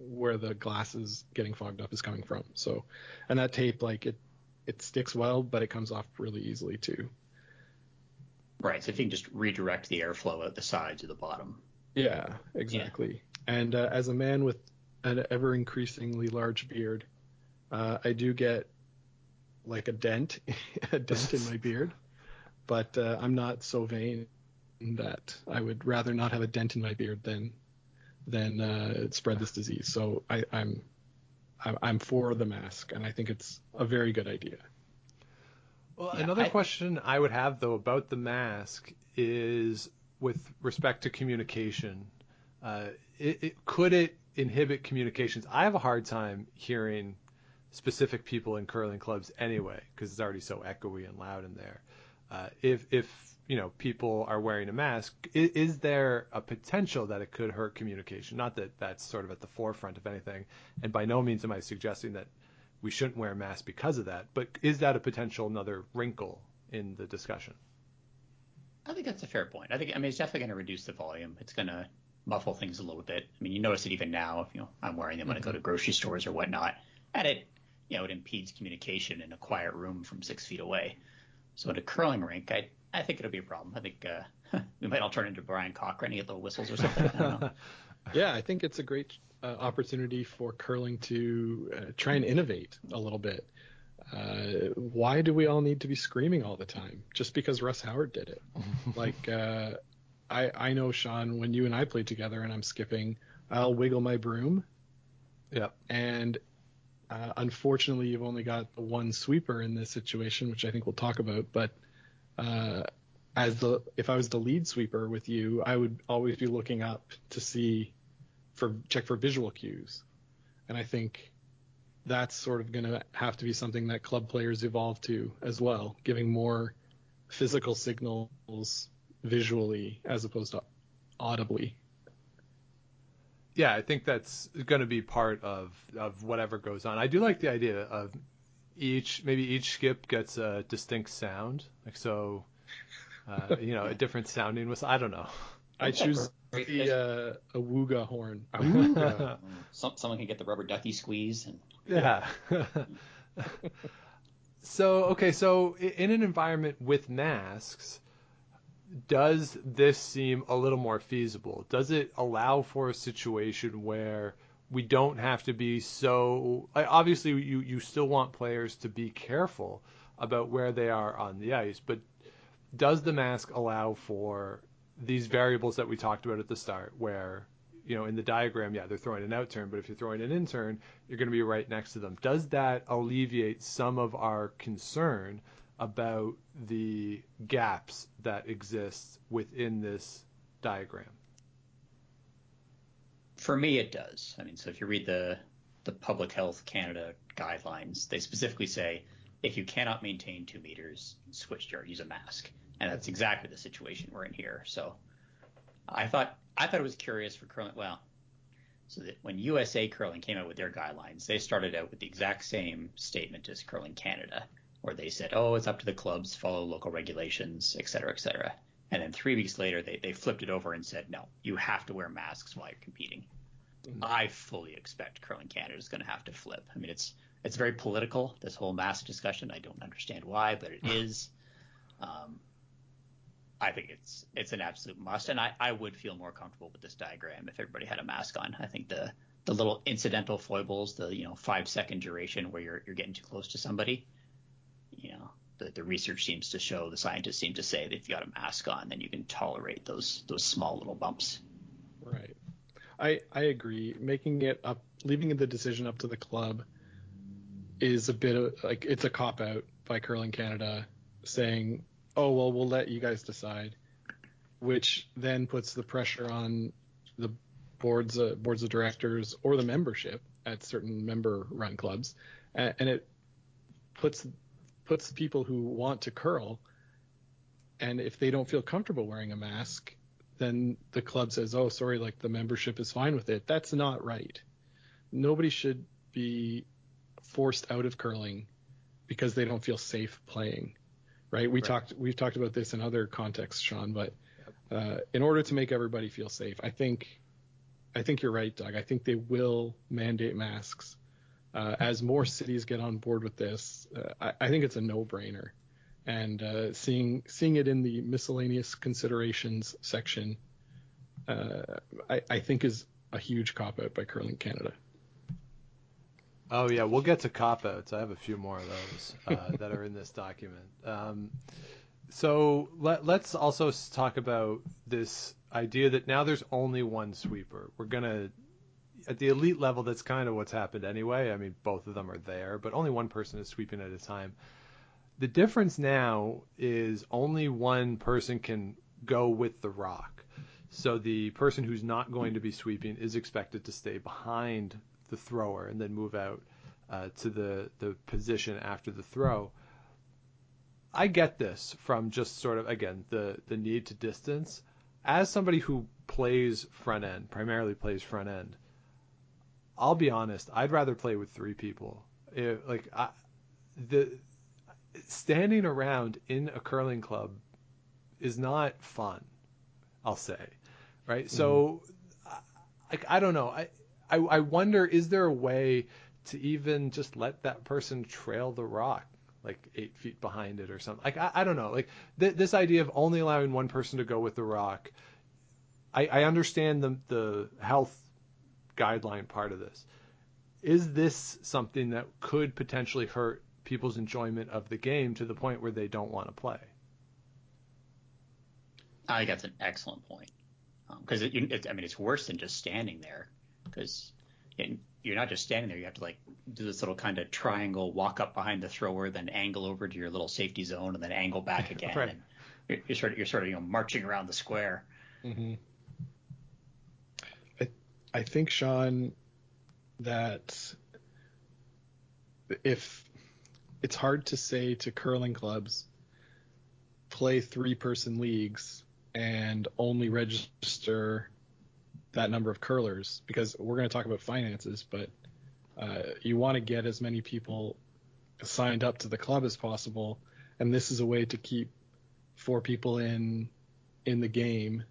where the glasses getting fogged up is coming from. So, and that tape like it it sticks well, but it comes off really easily too. Right. So if you can just redirect the airflow at the sides or the bottom. Yeah, exactly. Yeah. And uh, as a man with an ever increasingly large beard, uh, I do get like a dent, a dent in my beard, but uh, I'm not so vain that I would rather not have a dent in my beard than than uh, spread this disease. So I, I'm I'm for the mask, and I think it's a very good idea. Well, yeah, another I, question I would have though about the mask is with respect to communication. Uh, it, it, could it inhibit communications? I have a hard time hearing specific people in curling clubs anyway because it's already so echoey and loud in there. Uh, if if you know people are wearing a mask, is, is, there a potential that it could hurt communication? Not that that's sort of at the forefront of anything, and by no means am I suggesting that we shouldn't wear a mask because of that. But is that a potential another wrinkle in the discussion? I think that's a fair point. I think I mean it's definitely going to reduce the volume. It's going to muffle things a little bit. I mean, you notice it even now. If you know, I'm wearing them when mm-hmm. I go to grocery stores or whatnot, and it you know it impedes communication in a quiet room from six feet away. So at a curling rink, I I think it'll be a problem. I think uh, we might all turn into Brian Cochrane and get little whistles or something. Yeah, I think it's a great uh, opportunity for curling to uh, try and innovate a little bit. Uh, why do we all need to be screaming all the time? Just because Russ Howard did it? like, uh, I I know Sean, when you and I played together, and I'm skipping, I'll wiggle my broom. Yep. And uh, unfortunately, you've only got the one sweeper in this situation, which I think we'll talk about. But uh, as the if I was the lead sweeper with you, I would always be looking up to see for check for visual cues. And I think that's sort of going to have to be something that club players evolve to as well, giving more physical signals visually as opposed to audibly. Yeah, I think that's going to be part of of whatever goes on. I do like the idea of each maybe each skip gets a distinct sound, like so, uh, you know, a different sounding whistle. I don't know. I choose the uh, a wooga horn. Some, someone can get the rubber ducky squeeze. And... Yeah. so okay, so in an environment with masks, does this seem a little more feasible? Does it allow for a situation where we don't have to be so. Obviously, you you still want players to be careful about where they are on the ice, but does the mask allow for these variables that we talked about at the start, where you know in the diagram, yeah, they're throwing an out turn, but if you're throwing an in turn, you're going to be right next to them. Does that alleviate some of our concern about the gaps that exist within this diagram? For me, it does. I mean, so if you read the the Public Health Canada guidelines, they specifically say if you cannot maintain two meters, switch to use a mask, and that's exactly the situation we're in here. So I thought I thought it was curious for curling. Well, so that when USA Curling came out with their guidelines, they started out with the exact same statement as Curling Canada, where they said, "Oh, it's up to the clubs, follow local regulations, et cetera, et cetera." And then three weeks later, they, they flipped it over and said, no, you have to wear masks while you're competing. Mm-hmm. I fully expect Curling Canada is going to have to flip. I mean, it's it's very political, this whole mask discussion. I don't understand why, but it is. Um, I think it's it's an absolute must, and I, I would feel more comfortable with this diagram if everybody had a mask on. I think the the little incidental foibles, the you know five second duration where you're you're getting too close to somebody, you know, the, the research seems to show, the scientists seem to say that if you got a mask on, then you can tolerate those those small little bumps. Right. I I agree. Making it up, leaving the decision up to the club, is a bit of like it's a cop out by Curling Canada, saying, "Oh well, we'll let you guys decide," which then puts the pressure on the boards uh, boards of directors or the membership at certain member run clubs, and, and it puts puts people who want to curl, and if they don't feel comfortable wearing a mask, then the club says, "Oh, sorry, like the membership is fine with it." That's not right. Nobody should be forced out of curling because they don't feel safe playing. Right? We right. talked we've talked about this in other contexts, Sean, but uh, in order to make everybody feel safe, I think I think you're right, Doug. I think they will mandate masks uh, as more cities get on board with this, uh, I, I, think it's a no-brainer. And uh, seeing seeing it in the miscellaneous considerations section, uh, I, I, think is a huge cop out by Curling Canada. Oh yeah, we'll get to cop outs. I have a few more of those uh, that are in this document. Um, so let, let's also talk about this idea that now there's only one sweeper. We're gonna at the elite level, that's kind of what's happened anyway. I mean, both of them are there, but only one person is sweeping at a time. The difference now is only one person can go with the rock. So the person who's not going to be sweeping is expected to stay behind the thrower and then move out uh, to the, the position after the throw. I get this from just sort of again the the need to distance. As somebody who plays front end, primarily plays front end, I'll be honest. I'd rather play with three people. It, like I, the standing around in a curling club is not fun. I'll say, right? Mm-hmm. So, like I don't know. I, I I wonder is there a way to even just let that person trail the rock like eight feet behind it or something? Like I, I don't know. Like th- this idea of only allowing one person to go with the rock. I, I understand the the health guideline part of this. Is this something that could potentially hurt people's enjoyment of the game to the point where they don't want to play? I think that's an excellent point because um, it, it, I mean it's worse than just standing there because you're not just standing there. You have to like do this little kind of triangle walk up behind the thrower, then angle over to your little safety zone, and then angle back again. right. And you're, you're, sort of you're sort of you know marching around the square. Mm-hmm. I think Sean that if it's hard to say to curling clubs play three person leagues and only register that number of curlers because we're going to talk about finances but uh, you want to get as many people signed up to the club as possible and this is a way to keep four people in in the game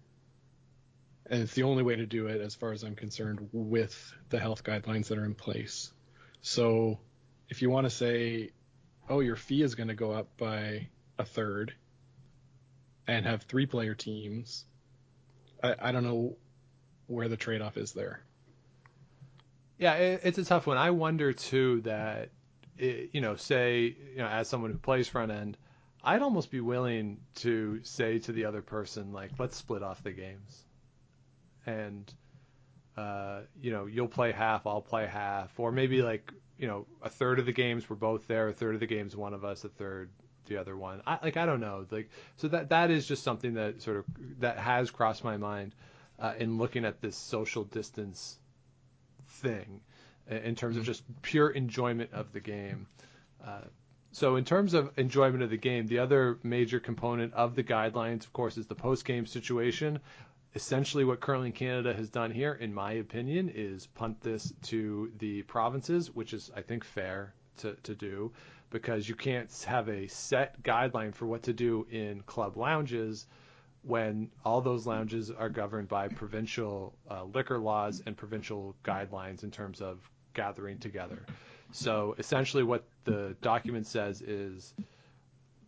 and it's the only way to do it, as far as I'm concerned, with the health guidelines that are in place. So if you want to say, oh, your fee is going to go up by a third and have three player teams, I, I don't know where the trade off is there. Yeah, it, it's a tough one. I wonder too that, it, you know, say, you know, as someone who plays front end, I'd almost be willing to say to the other person, like, let's split off the games, and, uh, you know, you'll play half, I'll play half, or maybe like, you know, a third of the games we're both there, a third of the games one of us, a third the other one. I like I don't know, like so that that is just something that sort of that has crossed my mind uh, in looking at this social distance thing in terms of just pure enjoyment of the game. Uh, so in terms of enjoyment of the game, the other major component of the guidelines, of course, is the post-game situation. Essentially, what Curling Canada has done here, in my opinion, is punt this to the provinces, which is, I think, fair to, to do because you can't have a set guideline for what to do in club lounges when all those lounges are governed by provincial uh, liquor laws and provincial guidelines in terms of gathering together. So essentially, what the document says is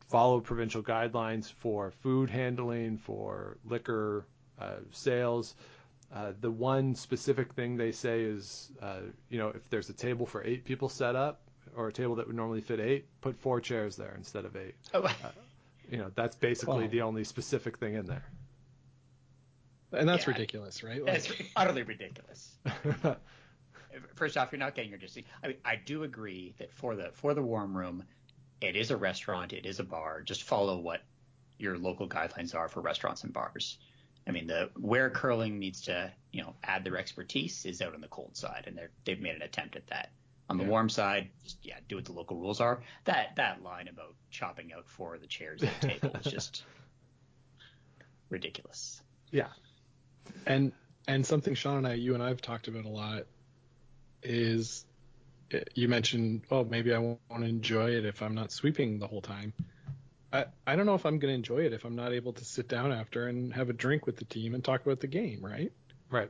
follow provincial guidelines for food handling, for liquor uh, sales. Uh, the one specific thing they say is, uh, you know, if there's a table for eight people set up, or a table that would normally fit eight, put four chairs there instead of eight. Oh, Uh, you know, that's basically Wow. the only specific thing in there. And that's Yeah. ridiculous, right? Like, That's utterly ridiculous. First off, you're not getting your distance. I mean, I do agree that for the for the warm room, it is a restaurant, it is a bar. Just follow what your local guidelines are for restaurants and bars. I mean, the where curling needs to you know add their expertise is out on the cold side, and they're they've made an attempt at that. On the Yeah. warm side, just yeah, do what the local rules are. That that line about chopping out four of the chairs at the table is just ridiculous. yeah. and and something Sean and I, you and I've talked about a lot is uh, you mentioned, oh, maybe I won't enjoy it if I'm not sweeping the whole time. I, I don't know if I'm going to enjoy it if I'm not able to sit down after and have a drink with the team and talk about the game, right? Right.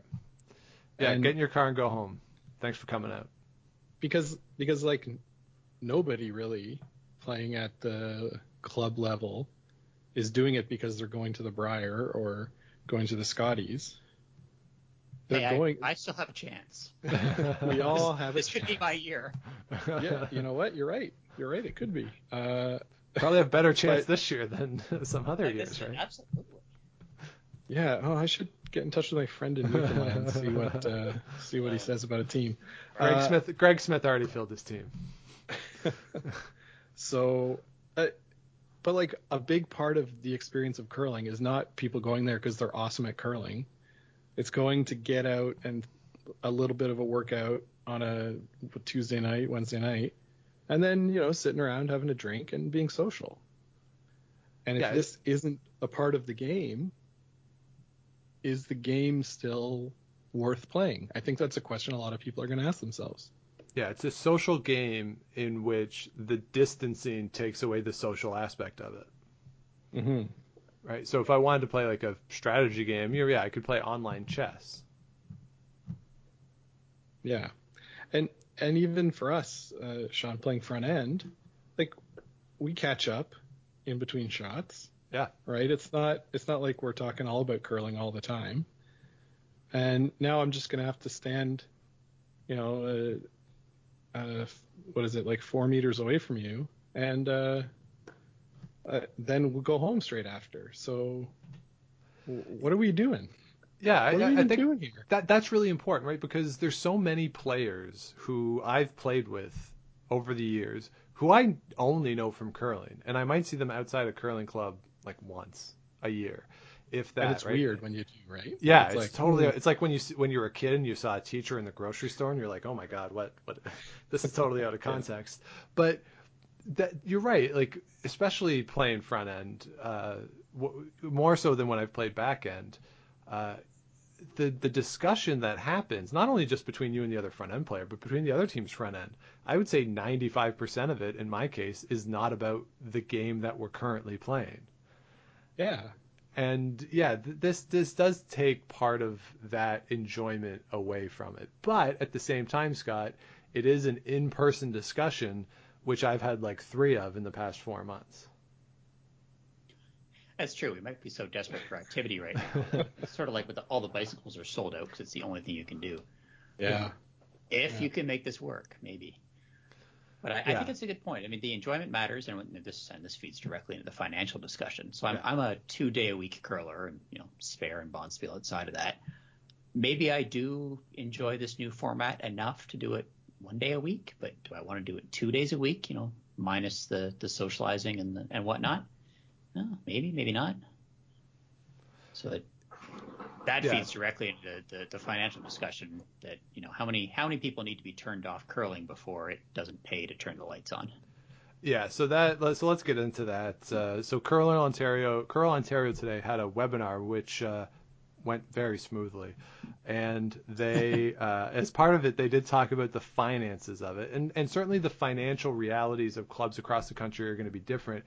Yeah, And- get in your car and go home. Thanks for coming out. Because because like nobody really playing at the club level is doing it because they're going to the Brier or going to the Scotties. They're Hey, I- going. I, still have a chance. we all have a This could be my year. yeah, you know what? You're right. You're right. It could be. Uh, Probably have better chance But- this year than some other years, this- right? Absolutely. yeah. Oh, I should get in touch with my friend in Newfoundland see what uh, see what he says about a team. Greg Uh, Smith. Greg Smith already filled his team. So, uh, but like a big part of the experience of curling is not people going there because they're awesome at curling. It's going to get out and a little bit of a workout on a Tuesday night, Wednesday night, and then you know sitting around having a drink and being social. And if Yeah, this isn't a part of the game, is the game still worth playing? I think that's a question a lot of people are going to ask themselves. Yeah, it's a social game in which the distancing takes away the social aspect of it. Mm-hmm. Right. So if I wanted to play like a strategy game, yeah, I could play online chess. Yeah, and and even for us, uh, Sean playing front end, like we catch up in between shots. Yeah. Right. It's not it's not like we're talking all about curling all the time. And now I'm just gonna have to stand, you know, uh, uh, what is it like four meters away from you, and uh, uh, then we'll go home straight after. So, what are we doing? Yeah, What are I, I think doing here? that that's really important, right? Because there's so many players who I've played with over the years who I only know from curling, and I might see them outside a curling club like once a year, if that. and it's right? weird when you do, right? Yeah, it's, like, totally. It's like when you when you were a kid and you saw a teacher in the grocery store and you're like, oh my god, what what? This is totally out of context. But that you're right. Like especially playing front end, uh, w- more so than when I've played back end. Uh, the the discussion that happens not only just between you and the other front end player, but between the other team's front end, I would say 95% of it in my case is not about the game that we're currently playing Yeah. and yeah th- this this does take part of that enjoyment away from it but at the same time scott it is an in-person discussion which i've had like three of in the past four months That's true. We might be so desperate for activity right now. it's sort of like with the, all the bicycles are sold out because it's the only thing you can do. Yeah. if Yeah. you can make this work, maybe. But I, I think it's a good point. I mean, the enjoyment matters, and this and this feeds directly into the financial discussion. So I'm, I'm a two day a week curler, and you know, spare and bonspiel outside of that. Maybe I do enjoy this new format enough to do it one day a week, but do I want to do it two days a week? You know, minus the the socializing and the, and whatnot. No, maybe, maybe not. So that that Yeah. feeds directly into the, the financial discussion that you know how many how many people need to be turned off curling before it doesn't pay to turn the lights on. Yeah, so that so let's get into that. Uh, so Curl Ontario, Curl Ontario today had a webinar which uh, went very smoothly, and they, uh, as part of it, they did talk about the finances of it, and and certainly the financial realities of clubs across the country are going to be different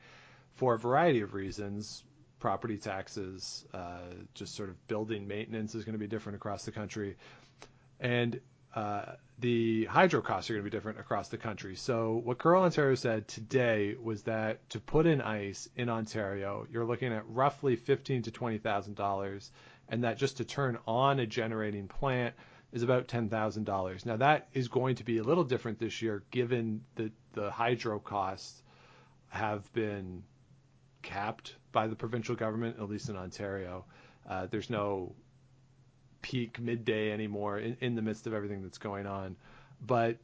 for a variety of reasons. Property taxes, uh, just sort of building maintenance is going to be different across the country, and uh, the hydro costs are going to be different across the country. So what Curl Ontario said today was that to put in ice in Ontario, you're looking at roughly fifteen to twenty thousand dollars, and that just to turn on a generating plant is about ten thousand dollars. Now that is going to be a little different this year, given that the hydro costs have been capped by the provincial government, at least in Ontario. Uh, there's no peak midday anymore in, in the midst of everything that's going on. But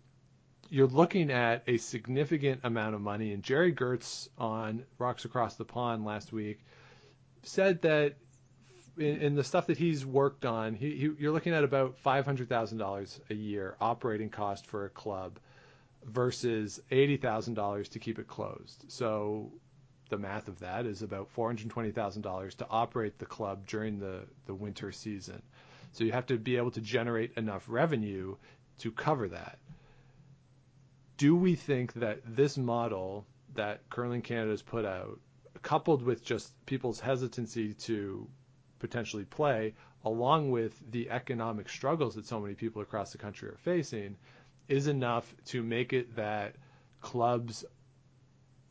you're looking at a significant amount of money. And Gerry Geurts on Rocks Across the Pond last week said that in, in the stuff that he's worked on, he, he, you're looking at about $500,000 a year operating cost for a club versus $80,000 to keep it closed. So the math of that is about $420,000 to operate the club during the, the winter season. So you have to be able to generate enough revenue to cover that. Do we think that this model that Curling Canada has put out, coupled with just people's hesitancy to potentially play, along with the economic struggles that so many people across the country are facing, is enough to make it that clubs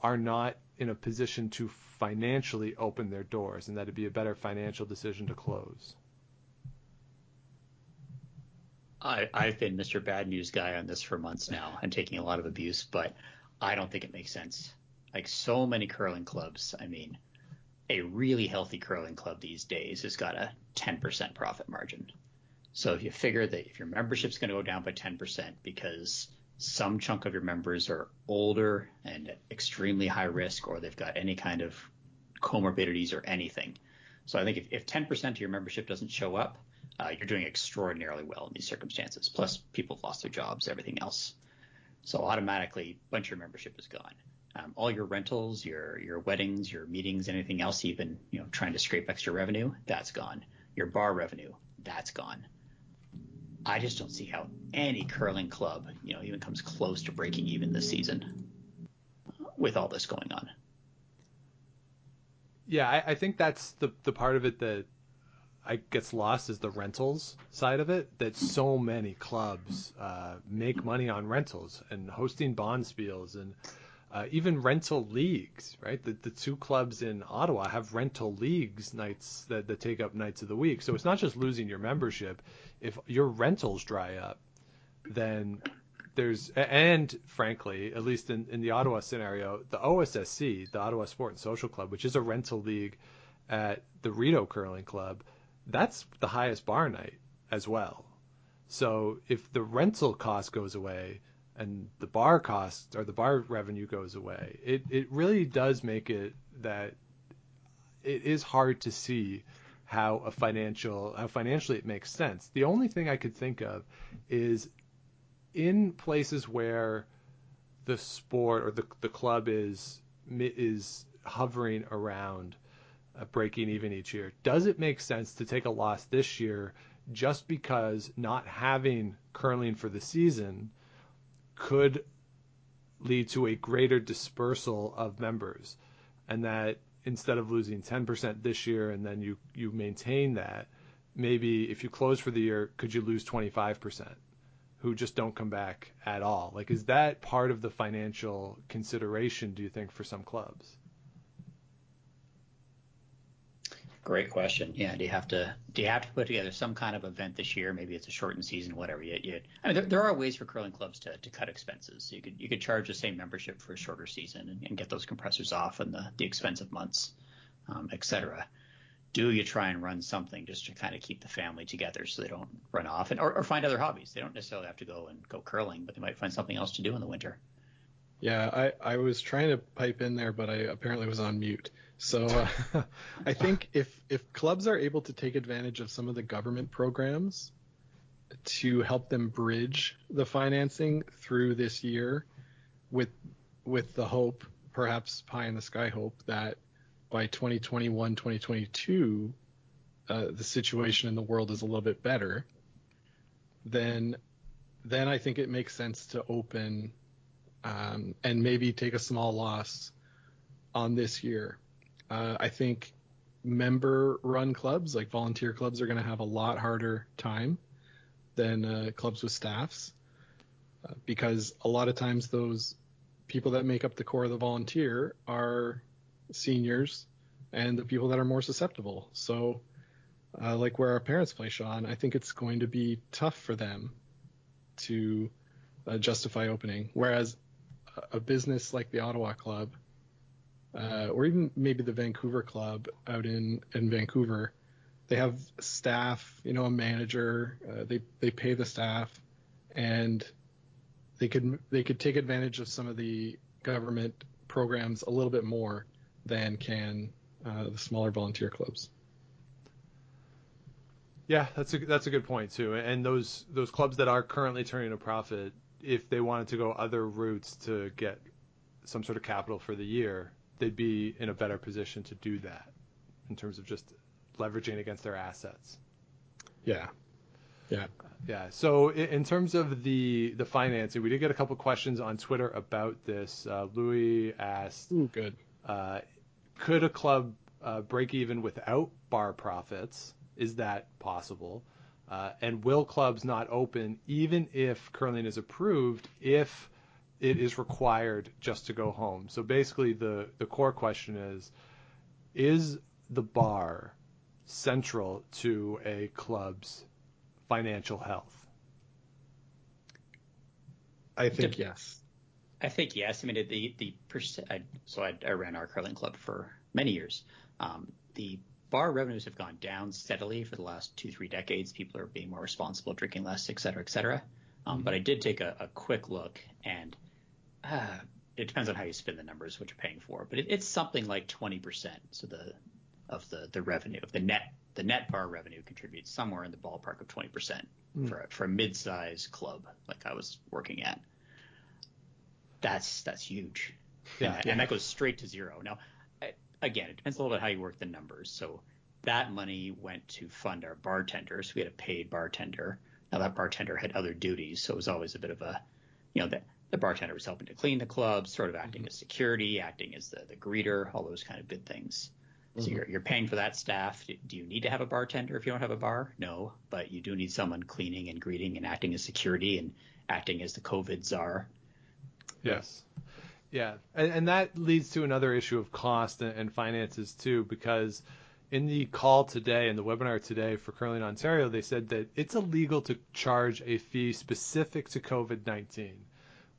are not in a position to financially open their doors and that it'd be a better financial decision to close? I, I've been Mr. Bad News guy on this for months now and taking a lot of abuse, but I don't think it makes sense. Like so many curling clubs, I mean, a really healthy curling club these days has got a 10% profit margin. So if you figure that if your membership's going to go down by 10% because some chunk of your members are older and extremely high risk or they've got any kind of comorbidities or anything. So I think if, if 10% of your membership doesn't show up, uh, you're doing extraordinarily well in these circumstances. Plus, people have lost their jobs, everything else. So automatically, bunch of your membership is gone. Um, all your rentals, your your weddings, your meetings, anything else been you know trying to scrape extra revenue, that's gone. Your bar revenue, that's gone. I just don't see how any curling club, you know, even comes close to breaking even this season with all this going on. Yeah, I, I think that's the the part of it that I gets lost is the rentals side of it. That so many clubs uh, make money on rentals and hosting bonspiels and uh, even rental leagues, right? The, the two clubs in Ottawa have rental leagues nights that, that take up nights of the week. So it's not just losing your membership. If your rentals dry up, then there's and frankly, at least in, in the Ottawa scenario, the OSSC, the Ottawa Sport and Social Club, which is a rental league at the Rideau Curling Club, that's the highest bar night as well. So if the rental cost goes away and the bar cost or the bar revenue goes away, it, it really does make it that it is hard to see how a financial how financially it makes sense. The only thing I could think of is in places where the sport or the the club is is hovering around breaking even each year. Does it make sense to take a loss this year just because not having curling for the season could lead to a greater dispersal of members and that instead of losing 10% this year and then you maintain that maybe if you close for the year could you lose 25% who just don't come back at all? Like is that part of the financial consideration do you think for some clubs Great question. Yeah, do you have to do you have to put together some kind of event this year? Maybe it's a shortened season, whatever. You, you, I mean, there, there are ways for curling clubs to, to cut expenses. You could you could charge the same membership for a shorter season and, and get those compressors off in the, the expensive months, um, et cetera. Do you try and run something just to kind of keep the family together so they don't run off and or, or find other hobbies? They don't necessarily have to go and go curling, but they might find something else to do in the winter. Yeah, I, I was trying to pipe in there, but I apparently was on mute. So uh, I think if if clubs are able to take advantage of some of the government programs to help them bridge the financing through this year, with with the hope, perhaps pie in the sky hope, that by 2021, 2022, uh, the situation in the world is a little bit better, then then I think it makes sense to open um, and maybe take a small loss on this year. Uh, I think member run clubs, like volunteer clubs, are going to have a lot harder time than uh, clubs with staffs uh, because a lot of times those people that make up the core of the volunteer are seniors and the people that are more susceptible. So, uh, like where our parents play, Sean, I think it's going to be tough for them to uh, justify opening. Whereas a business like the Ottawa Club, uh, or even maybe the Vancouver Club out in in Vancouver, they have staff, you know, a manager. Uh, they they pay the staff, and they could they could take advantage of some of the government programs a little bit more than can uh, the smaller volunteer clubs. Yeah, that's a that's a good point too. And those those clubs that are currently turning a profit, if they wanted to go other routes to get some sort of capital for the year, they'd be in a better position to do that in terms of just leveraging against their assets. Yeah. Yeah. Yeah. So in terms of the the financing, we did get a couple questions on Twitter about this. Uh, Louis asked, Ooh, good. Uh, could a club uh, break even without bar profits? Is that possible? Uh, and will clubs not open even if curling is approved if it is required just to go home? So basically, the, the core question is Is the bar central to a club's financial health? I think yes. I think yes. I mean, the the percent. So I, I ran our curling club for many years. Um, the bar revenues have gone down steadily for the last two, three decades. People are being more responsible, drinking less, et cetera, et cetera. Um, mm-hmm. But I did take a, a quick look, and uh, it depends on how you spin the numbers, what you're paying for. But it, it's something like 20%. So the of the the revenue, of the net the net bar revenue contributes somewhere in the ballpark of 20% mm. for a, for a mid-size club like I was working at. That's that's huge. Yeah, and, that, yeah. and that goes straight to zero. Now again, it depends a little bit how you work the numbers. So that money went to fund our bartenders. We had a paid bartender. Now that bartender had other duties, so it was always a bit of a, you know, the, the bartender was helping to clean the club, sort of acting mm-hmm. as security, acting as the, the greeter, all those kind of good things. So mm-hmm. you're, you're paying for that staff. Do you need to have a bartender if you don't have a bar? No, but you do need someone cleaning and greeting and acting as security and acting as the COVID czar. Yes. Yeah, and, and that leads to another issue of cost and, and finances too, because in the call today, in the webinar today for Curling Ontario, they said that it's illegal to charge a fee specific to COVID 19,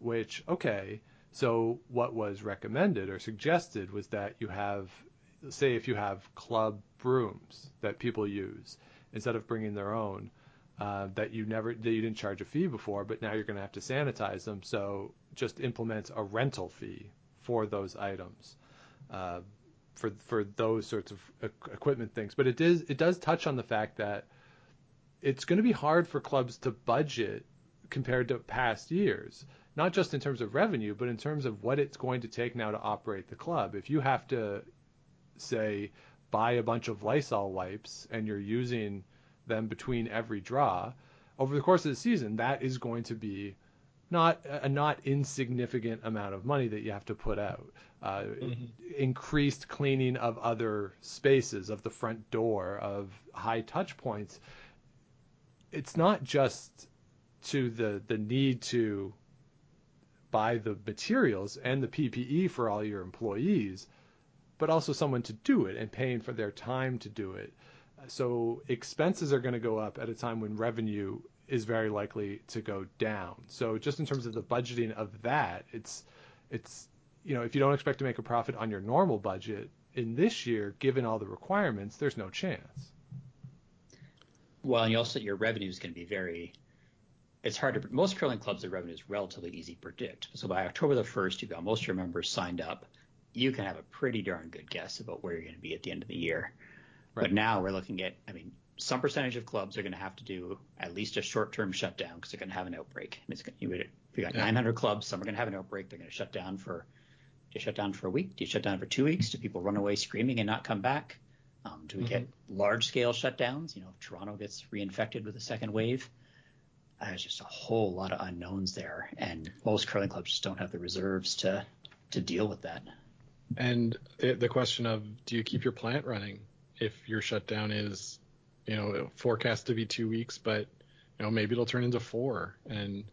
which, okay, so what was recommended or suggested was that you have, say, if you have club brooms that people use instead of bringing their own, uh, that you never that you didn't charge a fee before, but now you're going to have to sanitize them. So just implement a rental fee for those items, uh, for for those sorts of equipment things. But it does it does touch on the fact that it's going to be hard for clubs to budget compared to past years, not just in terms of revenue, but in terms of what it's going to take now to operate the club. If you have to say buy a bunch of Lysol wipes and you're using them between every draw over the course of the season, that is going to be not a not insignificant amount of money that you have to put out. Uh, mm-hmm. Increased cleaning of other spaces, of the front door, of high touch points. It's not just to the the need to buy the materials and the PPE for all your employees, but also someone to do it and paying for their time to do it. So expenses are going to go up at a time when revenue is very likely to go down. So just in terms of the budgeting of that, it's it's you know if you don't expect to make a profit on your normal budget in this year, given all the requirements, there's no chance. Well, and you also your revenue is going to be very. It's hard to most curling clubs their revenue is relatively easy to predict. So by October the first, you've got most of your members signed up. You can have a pretty darn good guess about where you're going to be at the end of the year. Right. But now we're looking at, I mean, some percentage of clubs are going to have to do at least a short-term shutdown because they're going to have an outbreak. I mean, it's, you, if you got yeah. 900 clubs, some are going to have an outbreak. They're going to shut down for. Do you shut down for a week? Do you shut down for two weeks? Do people run away screaming and not come back? Um, do we mm-hmm. get large-scale shutdowns? You know, if Toronto gets reinfected with a second wave, there's just a whole lot of unknowns there, and most curling clubs just don't have the reserves to to deal with that. And the question of do you keep your plant running if your shutdown is, you know, forecast to be two weeks, but you know maybe it'll turn into four, and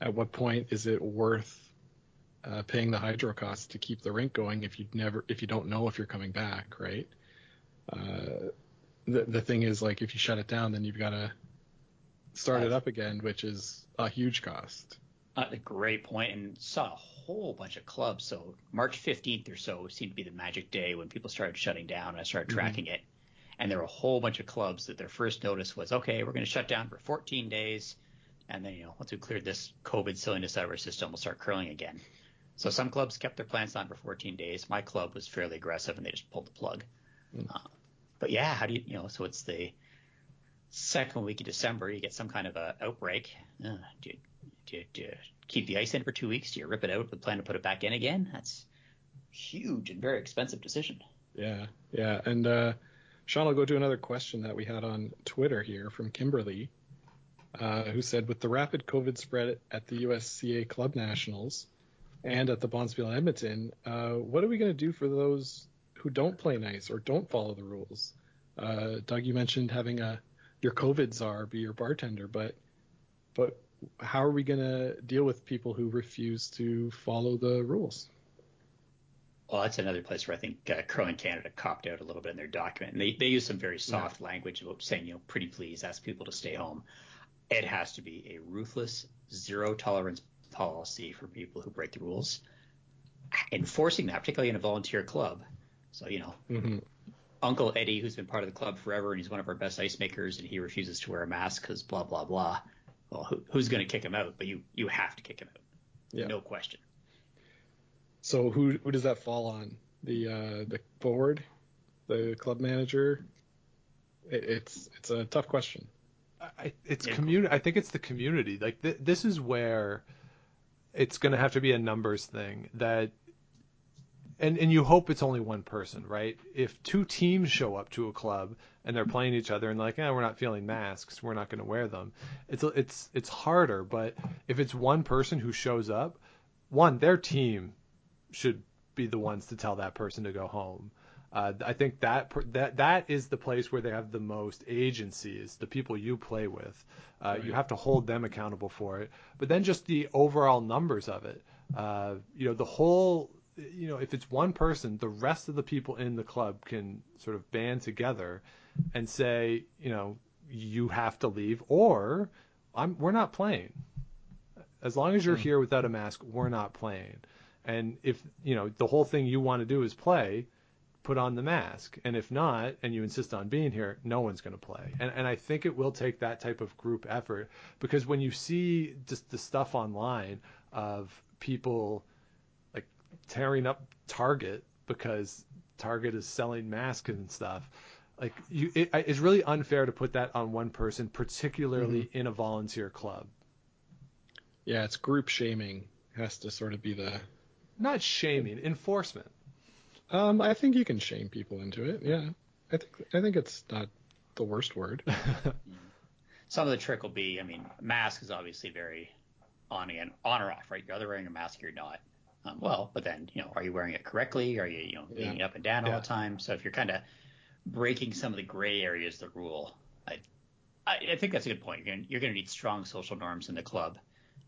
at what point is it worth uh, paying the hydro costs to keep the rink going if you never if you don't know if you're coming back, right? Uh, the the thing is like if you shut it down, then you've got to start it up again, which is a huge cost. Uh, a great point, and saw a whole bunch of clubs. So March 15th or so seemed to be the magic day when people started shutting down. And I started mm-hmm. tracking mm-hmm. it, and there were a whole bunch of clubs that their first notice was, okay, we're going to shut down for 14 days, and then you know once we cleared this COVID silliness out of our system, we'll start curling again. So some clubs kept their plants on for 14 days. My club was fairly aggressive, and they just pulled the plug. Mm. Uh, but yeah, how do you, you know, so it's the second week of December, you get some kind of a outbreak. Uh, do, you, do, do you keep the ice in for two weeks? Do you rip it out with plan to put it back in again? That's huge and very expensive decision. Yeah, yeah. And uh, Sean, I'll go to another question that we had on Twitter here from Kimberly, uh, who said, with the rapid COVID spread at the USCA Club Nationals and at the Bonspiel Edmonton, uh, what are we going to do for those who don't play nice or don't follow the rules. Uh, Doug, you mentioned having a your COVID czar be your bartender, but but how are we going to deal with people who refuse to follow the rules? Well, that's another place where I think uh, Curling Canada copped out a little bit in their document. And they, they use some very soft yeah. language about saying, you know, pretty please ask people to stay home. It has to be a ruthless, zero tolerance policy for people who break the rules. Enforcing that, particularly in a volunteer club, so you know, mm-hmm. Uncle Eddie, who's been part of the club forever and he's one of our best ice makers, and he refuses to wear a mask because blah blah blah. Well, who, who's going to kick him out? But you you have to kick him out, yeah. no question. So who who does that fall on? The uh, the board, the club manager. It, it's it's a tough question. I, it's yeah. community. I think it's the community. Like th- this is where it's going to have to be a numbers thing. That and and you hope it's only one person, right? If two teams show up to a club and they're playing each other and like, yeah, we're not feeling masks, we're not going to wear them. It's it's it's harder, but if it's one person who shows up, one their team should be the ones to tell that person to go home. Uh, I think that that that is the place where they have the most agency is the people you play with. Uh, right. You have to hold them accountable for it. But then just the overall numbers of it. Uh, you know, the whole you know, if it's one person, the rest of the people in the club can sort of band together and say, you know, you have to leave or I'm we're not playing. As long as you're hmm. here without a mask, we're not playing. And if, you know, the whole thing you want to do is play, put on the mask. And if not, and you insist on being here, no one's going to play. And, and I think it will take that type of group effort because when you see just the stuff online of people – tearing up Target because Target is selling masks and stuff. Like you, it, it's really unfair to put that on one person, particularly mm-hmm. in a volunteer club. Yeah, it's group shaming has to sort of be the not shaming, enforcement. Um, I think you can shame people into it. Yeah, I think I think it's not the worst word. Some of the trick will be, I mean, mask is obviously very on and on or off, right? You're either wearing a mask or you're not. Um, well, but then you know, are you wearing it correctly? Are you you know leaning yeah. up and down all the time? So if you're kind of breaking some of the gray areas of the rule, I, I, I think that's a good point. You're gonna, you're going to need strong social norms in the club,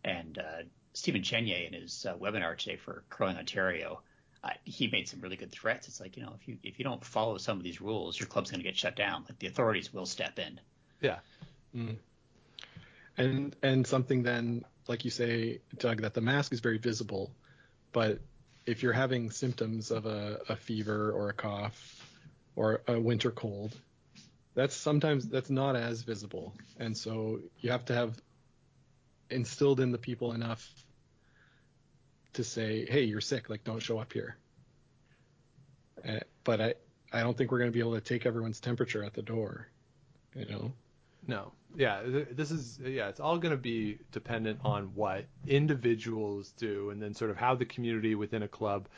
and uh, Stephen Chenier in his uh, webinar today for Curling Ontario uh, he made some really good threats. It's like you know, if you if you don't follow some of these rules, your club's going to get shut down. Like the authorities will step in. Yeah. Mm. And and something then, like you say, Doug, that the mask is very visible, but if you're having symptoms of a, a fever or a cough or a winter cold, that's sometimes that's not as visible, and so you have to have instilled in the people enough to say, hey, you're sick, like don't show up here. Uh, but I I don't think we're going to be able to take everyone's temperature at the door, you know. No. Yeah, this is yeah, it's all going to be dependent on what individuals do and then sort of how the community within a club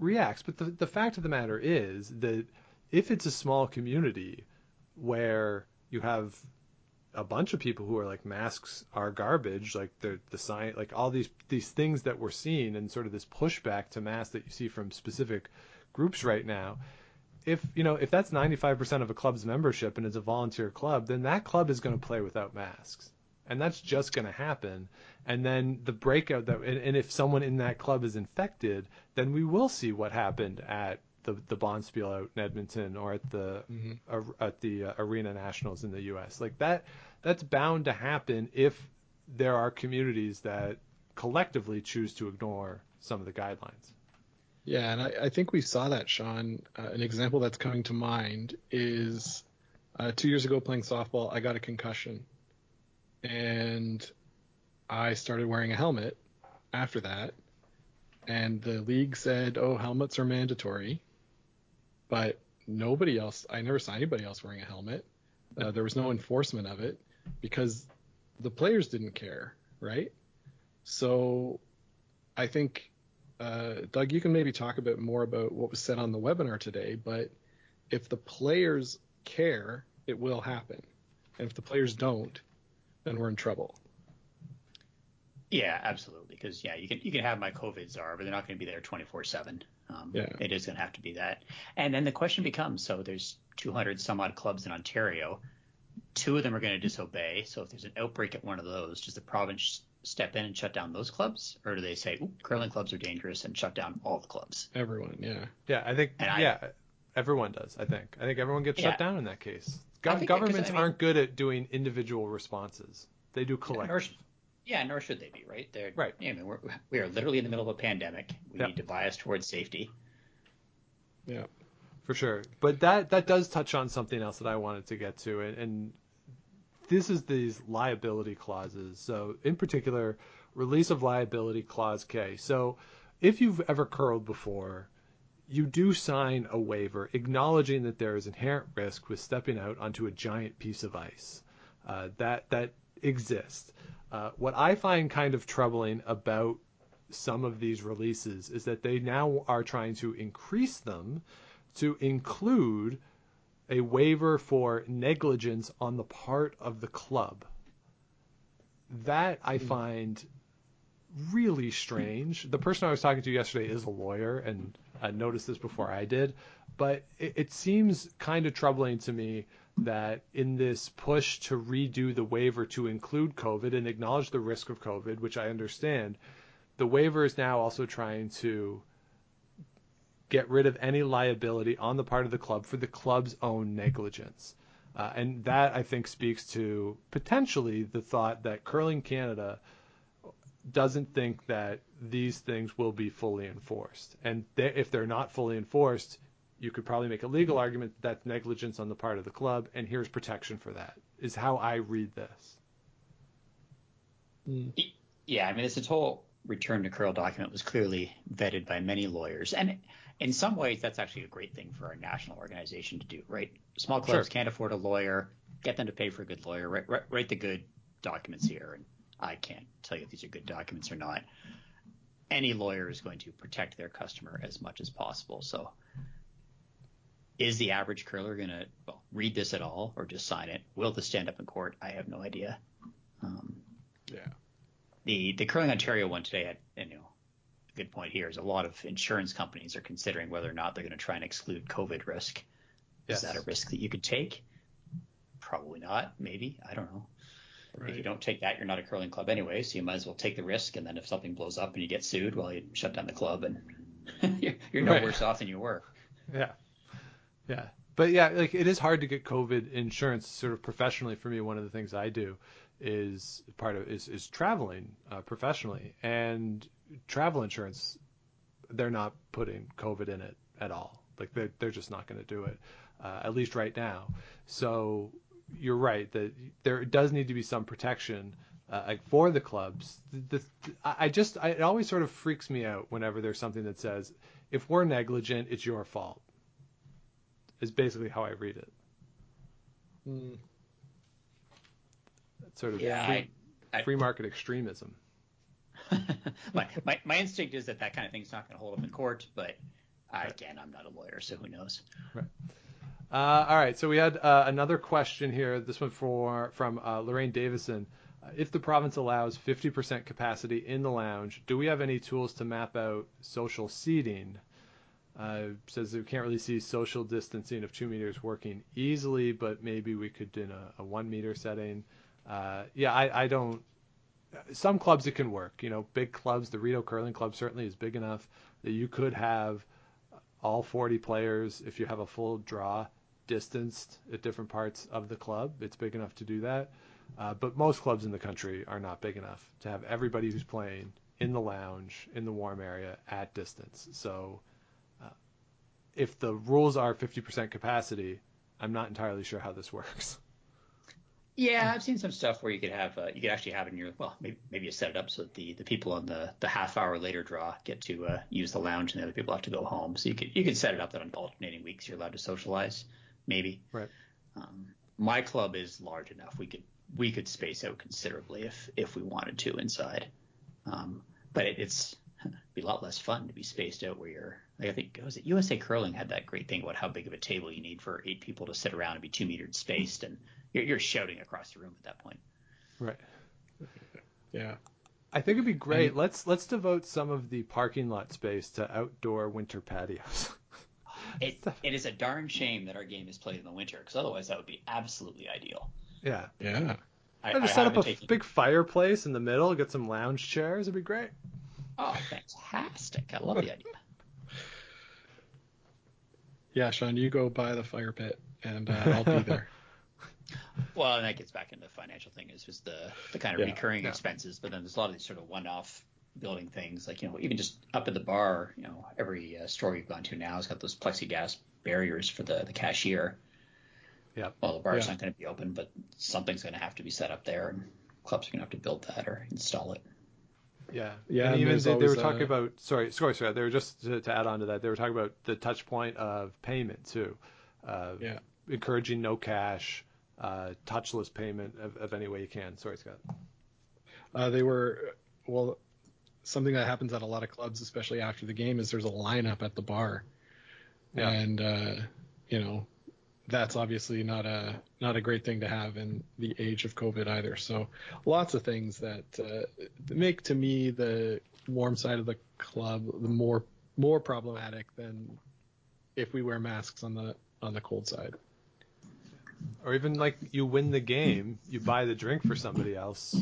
reacts. But the the fact of the matter is that if it's a small community where you have a bunch of people who are like masks are garbage, like the the sign, like all these these things that we're seeing and sort of this pushback to masks that you see from specific groups right now. If you know if that's 95% of a club's membership and it's a volunteer club, then that club is going to play without masks, and that's just going to happen. And then the breakout that and, and if someone in that club is infected, then we will see what happened at the the Bonspiel out in Edmonton or at the Mm-hmm. ar- at the uh, Arena Nationals in the U.S. Like that that's bound to happen if there are communities that collectively choose to ignore some of the guidelines. Yeah, and I, I think we saw that, Sean. Uh, an example that's coming to mind is uh, two years ago playing softball, I got a concussion, and I started wearing a helmet after that. And the league said, "Oh, helmets are mandatory," but nobody else. I never saw anybody else wearing a helmet. Uh, there was no enforcement of it because the players didn't care, right? So I think uh, Doug, you can maybe talk a bit more about what was said on the webinar today, but if the players care, it will happen. And if the players don't, then we're in trouble. Yeah, absolutely. Because yeah, you can you can have my COVID czar, but they're not going to be there 24 seven. Um, Yeah. It is going to have to be that. And then the question becomes: so there's 200 some odd clubs in Ontario. Two of them are going to disobey. So if there's an outbreak at one of those, does the province step in and shut down those clubs, or do they say curling clubs are dangerous and shut down all the clubs? Everyone, yeah. Yeah, I think And I- yeah, everyone does. I think I think everyone gets Yeah. shut down in that case. Go- think that- 'cause, governments I mean- aren't good at doing individual responses. They do collective. yeah, nor should they be, right? They're Right. I mean, we're, we are literally in the middle of a pandemic. We Yeah. need to bias towards safety. Yeah. For sure. But that that does touch on something else that I wanted to get to, and, and this is these liability clauses. So in particular, release of liability clause K. So if you've ever curled before, you do sign a waiver acknowledging that there is inherent risk with stepping out onto a giant piece of ice. Uh, that that exists. Uh, what I find kind of troubling about some of these releases is that they now are trying to increase them to include a waiver for negligence on the part of the club. That I hmm. find really strange. The person I was talking to yesterday is a lawyer and I noticed this before I did, but it, it seems kind of troubling to me that in this push to redo the waiver to include COVID and acknowledge the risk of COVID, which I understand, the waiver is now also trying to get rid of any liability on the part of the club for the club's own negligence. Uh, and that I think speaks to potentially the thought that Curling Canada doesn't think that these things will be fully enforced. And they, if they're not fully enforced, you could probably make a legal argument that that's negligence on the part of the club, and here's protection for that. Is how I read this. Yeah, I mean, this whole return to curl document was clearly vetted by many lawyers, and in some ways, that's actually a great thing for our national organization to do, right? Small clubs Sure. can't afford a lawyer, get them to pay for a good lawyer, write, write, write the good documents here, and I can't tell you if these are good documents or not. Any lawyer is going to protect their customer as much as possible. So, is the average curler going to well, read this at all or just sign it? Will this stand up in court? I have no idea. Um, Yeah. the the curling Ontario one today had you know a good point here is a lot of insurance companies are considering whether or not they're going to try and exclude COVID risk. Yes. Is that a risk that you could take? Probably not. Maybe I don't know. If you don't take that, you're not a curling club anyway, so you might as well take the risk. And then if something blows up and you get sued, well, you shut down the club and you're, you're no Right. worse off than you were. Yeah. Yeah. But yeah, like it is hard to get COVID insurance sort of professionally for me. One of the things I do is part of is, is traveling uh, professionally and travel insurance. They're not putting COVID in it at all. Like they're, they're just not going to do it, uh, at least right now. So you're right that there does need to be some protection uh, like for the clubs. The, the, I just I, it always sort of freaks me out whenever there's something that says if we're negligent, it's your fault. Is basically how I read it. Mm, It's sort of Yeah, free, I- I- free market extremism. my, my my instinct is that that kind of thing's not going to hold up in court, but I, again, I'm not a lawyer, so who knows? Uh, all right, so we had uh, another question here. This one for from uh, Lorraine Davison. Uh, if the province allows 50% capacity in the lounge, do we have any tools to map out social seating? Uh, says that we can't really see social distancing of two meters working easily, but maybe we could do in a, a one meter setting. Uh, yeah, I, I don't. Some clubs it can work. You know, big clubs, the Rideau Curling Club certainly is big enough that you could have all 40 players if you have a full draw distanced at different parts of the club. It's big enough to do that. Uh, but most clubs in the country are not big enough to have everybody who's playing in the lounge, in the warm area, at distance. So uh, if the rules are 50% capacity, I'm not entirely sure how this works. Yeah, I've seen some stuff where you could have uh, you could actually have it in your well maybe, maybe you set it up so that the, the people on the, the half hour later draw get to uh, use the lounge and the other people have to go home. So you could you could set it up that on alternating weeks you're allowed to socialize, maybe. Right. Um, my club is large enough we could we could space out considerably if if we wanted to inside. Um, but it, it's be a lot less fun to be spaced out where you're like I think was it USA Curling had that great thing about how big of a table you need for eight people to sit around and be two metered spaced and you're, you're shouting across the room at that point. Right. yeah. I think it'd be great. let's let's devote some of the parking lot space to outdoor winter patios. It, it is a darn shame that our game is played in the winter because otherwise that would be absolutely ideal. yeah. Yeah. I, I just I set up a taken- big fireplace in the middle, get some lounge chairs. It'd be great. Oh, fantastic! I love the idea. Yeah, Sean, you go by the fire pit and uh, I'll be there. Well, and that gets back into the financial thing. Is just the the kind of Yeah, recurring yeah. expenses, but then there's a lot of these sort of one-off building things, like you know, even just up at the bar. You know, every uh, store you've gone to now has got those plexiglass barriers for the the cashier. Yeah. Well, the bar's Yeah. not going to be open, but something's going to have to be set up there, and clubs are going to have to build that or install it. Yeah. Yeah, And and even they, they were always, talking uh, about sorry, sorry, sorry. They were just to, to add on to that. They were talking about the touch point of payment too. Uh, Yeah. Encouraging no cash, touchless payment of, of any way you can. Sorry, Scott. Uh, they were well. Something that happens at a lot of clubs, especially after the game, is there's a lineup at the bar, Yeah. and uh, you know that's obviously not a not a great thing to have in the age of COVID either. So lots of things that uh, make to me the warm side of the club the more more problematic than if we wear masks on the on the cold side. Or even like you win the game, you buy the drink for somebody else.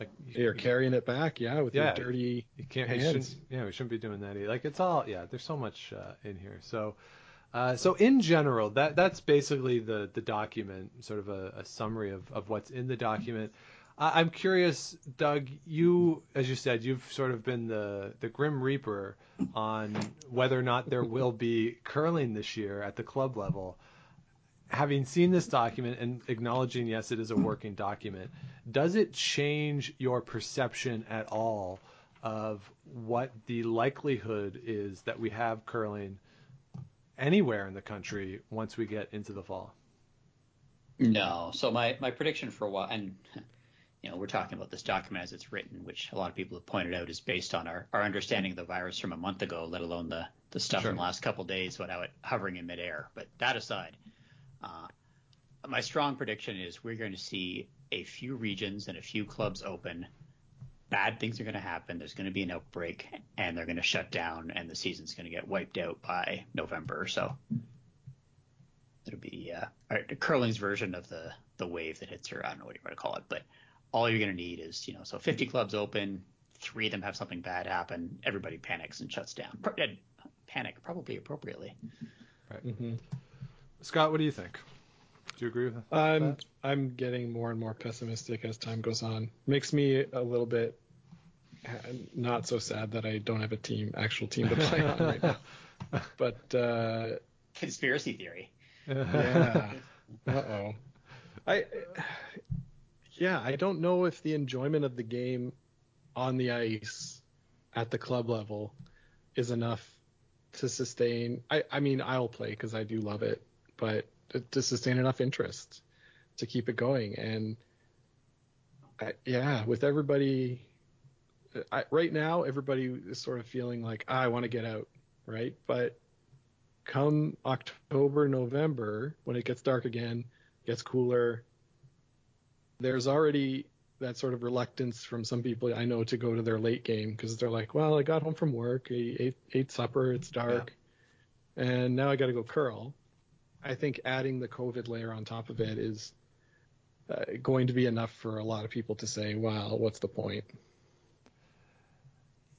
Like you, You're carrying it back, yeah, with Yeah. your dirty You can't. Hands. yeah, we shouldn't be doing that either. Like it's all. Yeah, there's so much uh, in here. So, uh, so in general, that that's basically the the document, sort of a, a summary of of what's in the document. I'm curious, Doug. You, as you said, you've sort of been the the grim reaper on whether or not there will be curling this year at the club level having seen this document and acknowledging yes it is a working document does it change your perception at all of what the likelihood is that we have curling anywhere in the country once we get into the fall No. So my, my prediction for a while, and you know, we're talking about this document as it's written, which a lot of people have pointed out is based on our, our understanding of the virus from a month ago, let alone the, the stuff Sure. in the last couple of days about it hovering in midair. But that aside, my strong prediction is we're going to see a few regions and a few clubs open. Bad things are going to happen. There's going to be an outbreak, and they're going to shut down, and the season's going to get wiped out by November or so. It'll be uh, curling's version of the the wave that hits her. I don't know what you want to call it, but all you're going to need is you know so 50 clubs open, three of them have something bad happen, everybody panics and shuts down. Uh, panic, probably appropriately. Right. hmm Scott, what do you think? Do you agree with that? I'm I'm getting more and more pessimistic as time goes on. Makes me a little bit uh, not so sad that I don't have a team, actual team to play on right now. But uh, Conspiracy theory. yeah, uh oh. I yeah, I don't know if the enjoyment of the game on the ice at the club level is enough to sustain. I I mean, I'll play because I do love it, but to sustain enough interest to keep it going. And I, yeah, with everybody, I, right now, everybody is sort of feeling like ah, I want to get out, right? But come October, November, when it gets dark again, gets cooler, there's already that sort of reluctance from some people I know to go to their late game because they're like, well, I got home from work, I ate, ate supper, it's dark, and now I got to go curl. I think adding the COVID layer on top of it is uh, going to be enough for a lot of people to say, "Wow, what's the point?"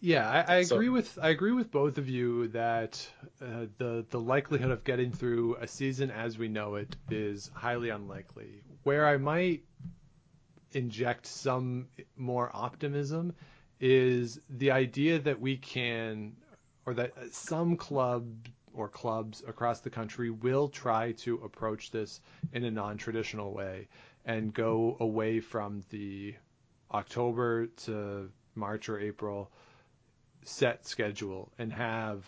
Yeah, I, I So- agree with I agree with both of you that uh, the the likelihood of getting through a season as we know it is highly unlikely. Where I might inject some more optimism is the idea that we can, or that some club or clubs across the country will try to approach this in a non-traditional way and go away from the October to March or April set schedule and have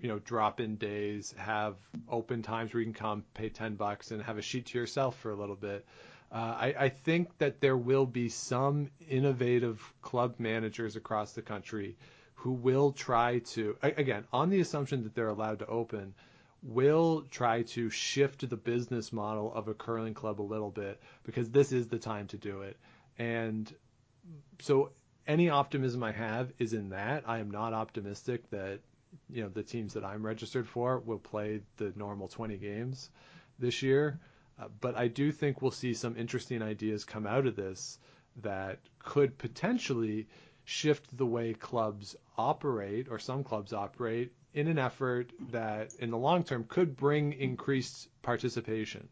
you know drop in days have open times where you can come pay 10 bucks and have a sheet to yourself for a little bit. Uh, I, I think that there will be some innovative club managers across the country who will try to again on the assumption that they're allowed to open will try to shift the business model of a curling club a little bit because this is the time to do it and so any optimism I have is in that. I am not optimistic that you know the teams that I'm registered for will play the normal 20 games this year, uh, but I do think we'll see some interesting ideas come out of this that could potentially shift the way clubs operate or some clubs operate in an effort that in the long term could bring increased participation.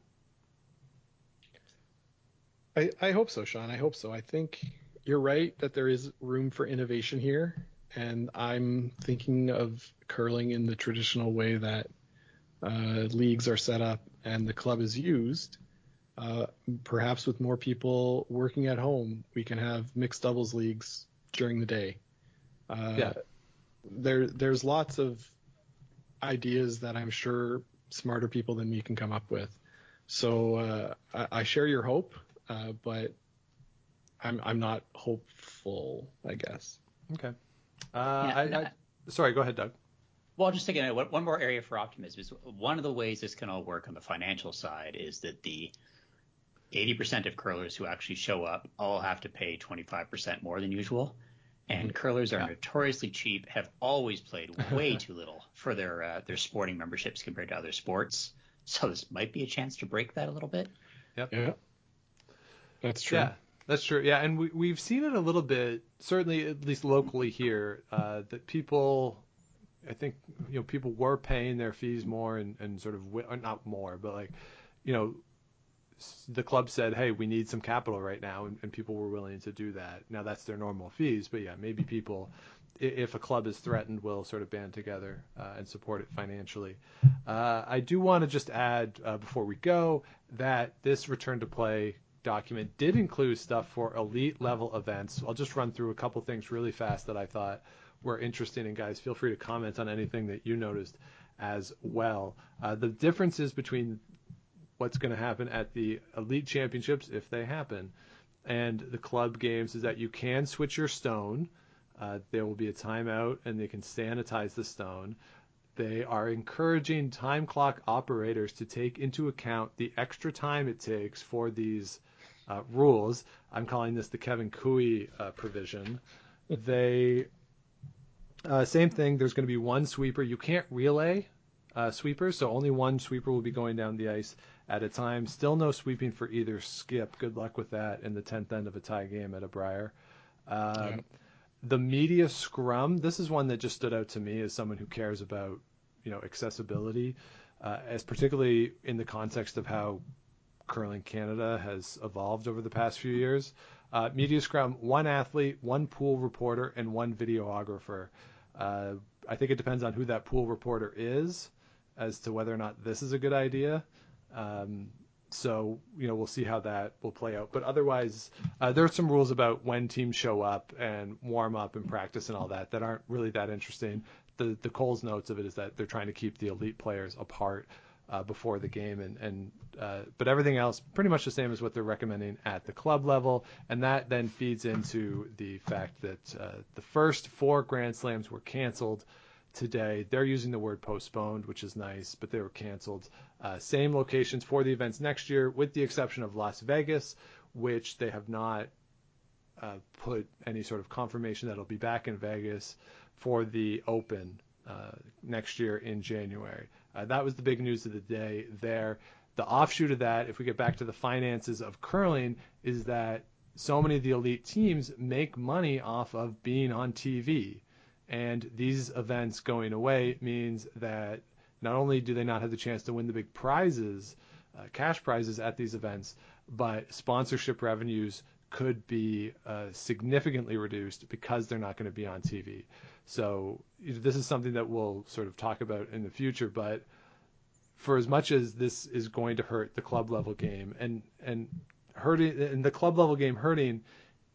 I, I hope so, Sean. I hope so. I think you're right that there is room for innovation here, and I'm thinking of curling in the traditional way that uh, leagues are set up and the club is used. Uh, perhaps with more people working at home, we can have mixed doubles leagues during the day. Uh, Yeah. There, there's lots of ideas that I'm sure smarter people than me can come up with. So uh, I, I share your hope, uh, but I'm I'm not hopeful, I guess. Okay. Uh, I, no, I, sorry, go ahead, Doug. Well, just thinking one one more area for optimism is one of the ways this can all work on the financial side is that the 80% of curlers who actually show up all have to pay 25% more than usual. And curlers are Yeah. notoriously cheap, have always played way too little for their uh, their sporting memberships compared to other sports. So this might be a chance to break that a little bit. Yeah, that's true. Yeah, that's true. Yeah, and we we've seen it a little bit, certainly at least locally here, uh, that people, I think you know people were paying their fees more and and sort of not more, but like, you know, s- the club said, hey, we need some capital right now, and, and people were willing to do that. Now that's their normal fees, but yeah, maybe people. If a club is threatened, will sort of band together uh, and support it financially. Uh, I do want to just add uh, before we go that this return to play document did include stuff for elite level events. I'll just run through a couple things really fast that I thought were interesting. And guys, feel free to comment on anything that you noticed as well. Uh, the differences between what's going to happen at the elite championships, if they happen, and the club games is that you can switch your stone. Uh, there will be a timeout, and they can sanitize the stone. They are encouraging time clock operators to take into account the extra time it takes for these uh, rules. I'm calling this the Kevin Cooey uh, provision. They uh, same thing. There's going to be one sweeper. You can't relay uh, sweepers, so only one sweeper will be going down the ice at a time. Still no sweeping for either skip. Good luck with that in the 10th end of a tie game at a Brier. Um, Yeah. the media scrum. This is one that just stood out to me as someone who cares about you know accessibility, uh, as particularly in the context of how curling Canada has evolved over the past few years. Uh, media scrum: one athlete, one pool reporter, and one videographer. Uh, I think it depends on who that pool reporter is as to whether or not this is a good idea. Um, so you know we'll see how that will play out. But otherwise, uh, there are some rules about when teams show up and warm up and practice and all that that aren't really that interesting. The the Coles notes of it is that they're trying to keep the elite players apart uh, before the game, and and uh, but everything else pretty much the same as what they're recommending at the club level, and that then feeds into the fact that uh, the first four Grand Slams were canceled today. They're using the word postponed, which is nice, but they were canceled. Uh, same locations for the events next year, with the exception of Las Vegas, which they have not uh, put any sort of confirmation that it'll be back in Vegas for the Open uh, next year in January. Uh, that was the big news of the day there. The offshoot of that, if we get back to the finances of curling, is that so many of the elite teams make money off of being on TV. And these events going away means that not only do they not have the chance to win the big prizes, uh, cash prizes at these events, but sponsorship revenues could be uh, significantly reduced because they're not going to be on TV. So this is something that we'll sort of talk about in the future, but for as much as this is going to hurt the club level game and and hurting and the club level game hurting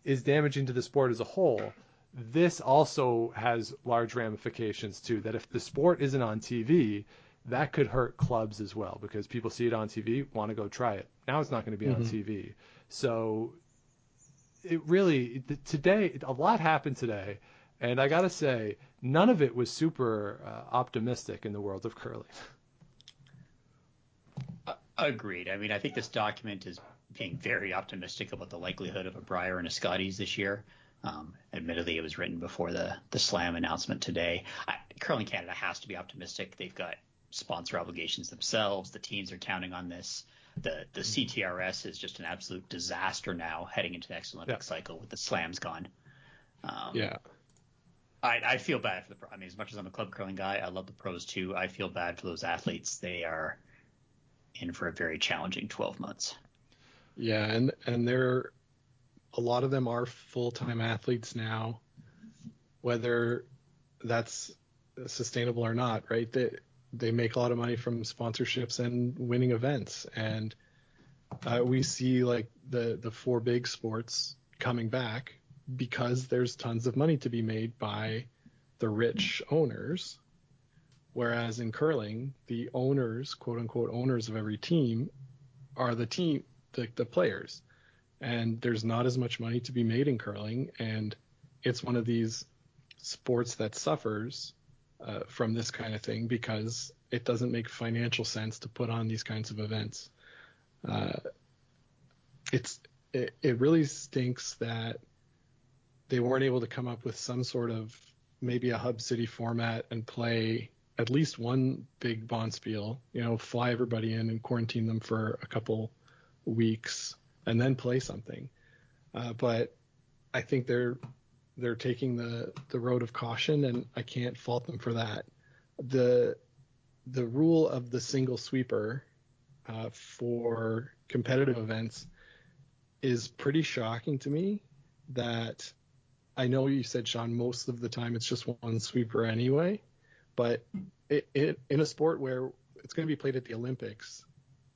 is damaging to the sport as a whole this also has large ramifications too. That if the sport isn't on TV, that could hurt clubs as well because people see it on TV, want to go try it. Now it's not going to be mm-hmm. on TV. So it really today a lot happened today, and I got to say none of it was super uh, optimistic in the world of curling. Uh, agreed. I mean, I think this document is being very optimistic about the likelihood of a Brier and a Scotties this year. Um, admittedly, it was written before the the slam announcement today. I, Curling Canada has to be optimistic. They've got sponsor obligations themselves. The teams are counting on this. The the CTRS is just an absolute disaster now heading into the next Olympic yeah. cycle with the slams gone. Um, yeah. I, I feel bad for the. I mean, as much as I'm a club curling guy, I love the pros too. I feel bad for those athletes. They are in for a very challenging 12 months. Yeah, and and they're a lot of them are full-time athletes now, whether that's sustainable or not, right? They they make a lot of money from sponsorships and winning events, and uh, we see like the the four big sports coming back because there's tons of money to be made by the rich owners. Whereas in curling, the owners, quote unquote owners of every team, are the team the, the players and there's not as much money to be made in curling, and it's one of these sports that suffers uh, from this kind of thing because it doesn't make financial sense to put on these kinds of events. Uh, it's it, it really stinks that they weren't able to come up with some sort of maybe a hub city format and play at least one big bonspiel, you know, fly everybody in and quarantine them for a couple weeks and then play something. Uh, but I think they're they're taking the the road of caution, and I can't fault them for that. The the rule of the single sweeper uh, for competitive events is pretty shocking to me. That I know you said, Sean, most of the time it's just one sweeper anyway, but it, it, in a sport where it's going to be played at the Olympics,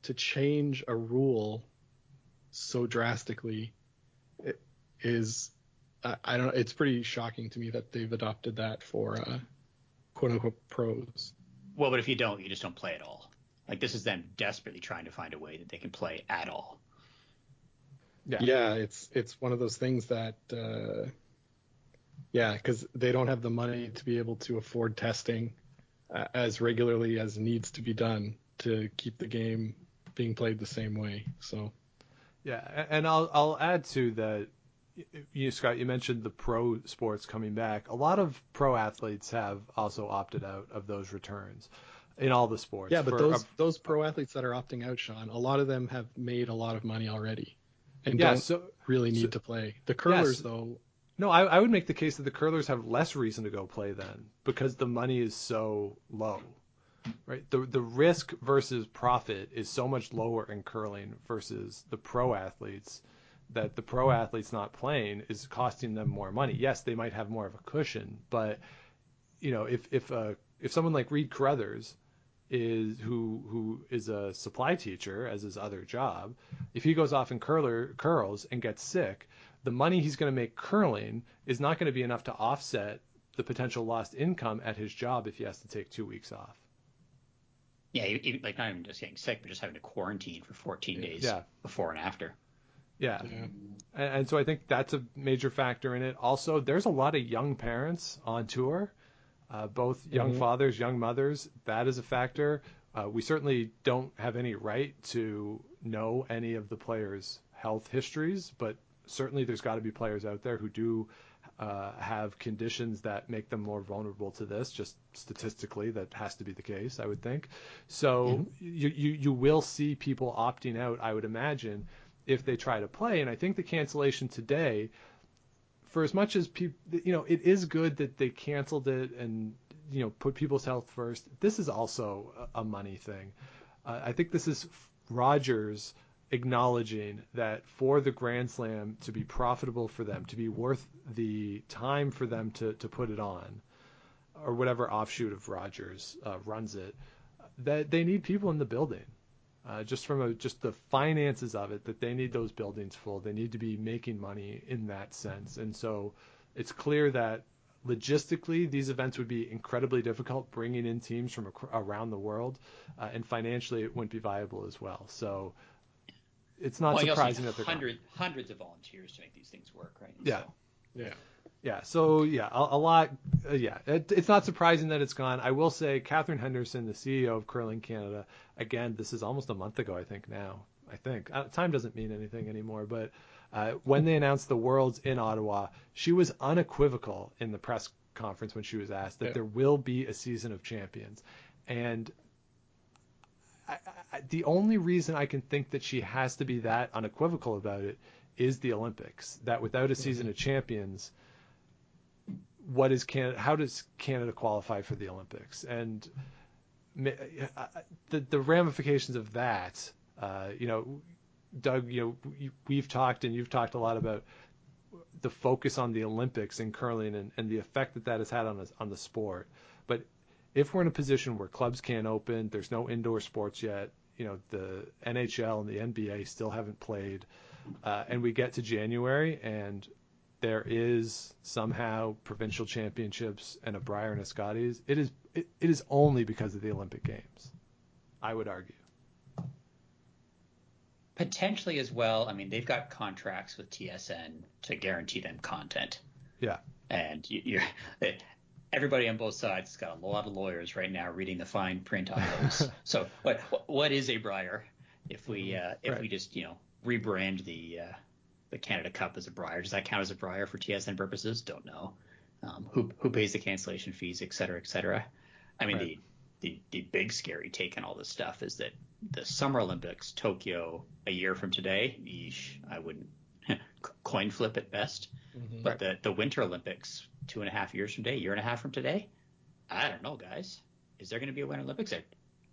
to change a rule so drastically it is I, I don't know it's pretty shocking to me that they've adopted that for uh, quote unquote pros. Well, but if you don't, you just don't play at all. Like this is them desperately trying to find a way that they can play at all. Yeah, yeah, it's it's one of those things that uh, yeah, because they don't have the money to be able to afford testing uh, as regularly as needs to be done to keep the game being played the same way. So yeah, and I'll I'll add to that. You Scott, you mentioned the pro sports coming back. A lot of pro athletes have also opted out of those returns in all the sports. Yeah, but those a, those pro athletes that are opting out, Sean, a lot of them have made a lot of money already and yeah, don't so, really need so, to play. The curlers, yes. though, No, I, I would make the case that the curlers have less reason to go play then because the money is so low, right? The the risk versus profit is so much lower in curling versus the pro athletes that the pro athletes not playing is costing them more money. Yes, they might have more of a cushion, but you know, if if uh, if someone like Reid Carruthers is who who is a supply teacher as his other job, if he goes off and curler curls and gets sick, the money he's going to make curling is not going to be enough to offset the potential lost income at his job if he has to take two weeks off. Yeah, even, like not even just getting sick, but just having to quarantine for 14 days Yeah. before and after. Yeah. Yeah. And, and so I think that's a major factor in it. Also, there's a lot of young parents on tour, uh, both young Mhm. fathers, young mothers. That is a factor. Uh, we certainly don't have any right to know any of the players' health histories, but certainly there's got to be players out there who do have conditions that make them more vulnerable to this. Just statistically, that has to be the case, I would think. So you, you you will see people opting out, I would imagine, if they try to play. And I think the cancellation today, for as much as people, you know, it is good that they canceled it and you know put people's health first. This is also a, a money thing. Uh, I think this is Rogers acknowledging that for the Grand Slam to be profitable for them, to be worth the time for them to, to put it on, or whatever offshoot of Rogers uh, runs it, that they need people in the building. Uh, just from a, just the finances of it, that they need those buildings full. They need to be making money in that sense. And so it's clear that logistically these events would be incredibly difficult bringing in teams from ac- around the world, uh, and financially it wouldn't be viable as well. So it's not well, surprising that they're gone. hundred, hundreds of volunteers to make these things work, right? Yeah. So, Yeah. Yeah. So yeah, a, a lot. Uh, yeah, it, it's not surprising that it's gone. I will say, Katherine Henderson, the CEO of Curling Canada, again, this is almost a month ago, I think now. I think uh, time doesn't mean anything anymore, but uh, when they announced the Worlds in Ottawa, she was unequivocal in the press conference when she was asked that Yeah. there will be a season of champions, and I, I, the only reason I can think that she has to be that unequivocal about it is the Olympics. That without a season of champions, what is Canada? How does Canada qualify for the Olympics? And the the ramifications of that, uh, you know, Doug, you know, we- we've talked and you've talked a lot about the focus on the Olympics in curling and, and the effect that that has had on us on the sport. But if we're in a position where clubs can't open, there's no indoor sports yet. You know, the NHL and the NBA still haven't played, uh, and we get to January and there is somehow provincial championships and a Brier and a Scotties. It is it, it is only because of the Olympic Games, I would argue. potentially as well. I mean, they've got contracts with TSN to guarantee them content, Yeah. and you, you're everybody on both sides has got a lot of lawyers right now reading the fine print on those. so, what what is a Brier? If we uh, if Right. we just you know rebrand the uh, the Canada Cup as a Brier, does that count as a Brier for TSN purposes? Don't know. Um, who who pays the cancellation fees, et cetera, et cetera. I mean, Right. the, the the big scary take in all this stuff is that the Summer Olympics, Tokyo, a year from today, yeesh, I wouldn't coin flip at best. Mhm. But the the Winter Olympics, two and a half years from today, year and a half from today, I don't know, guys. Is there going to be a Winter Olympics? Or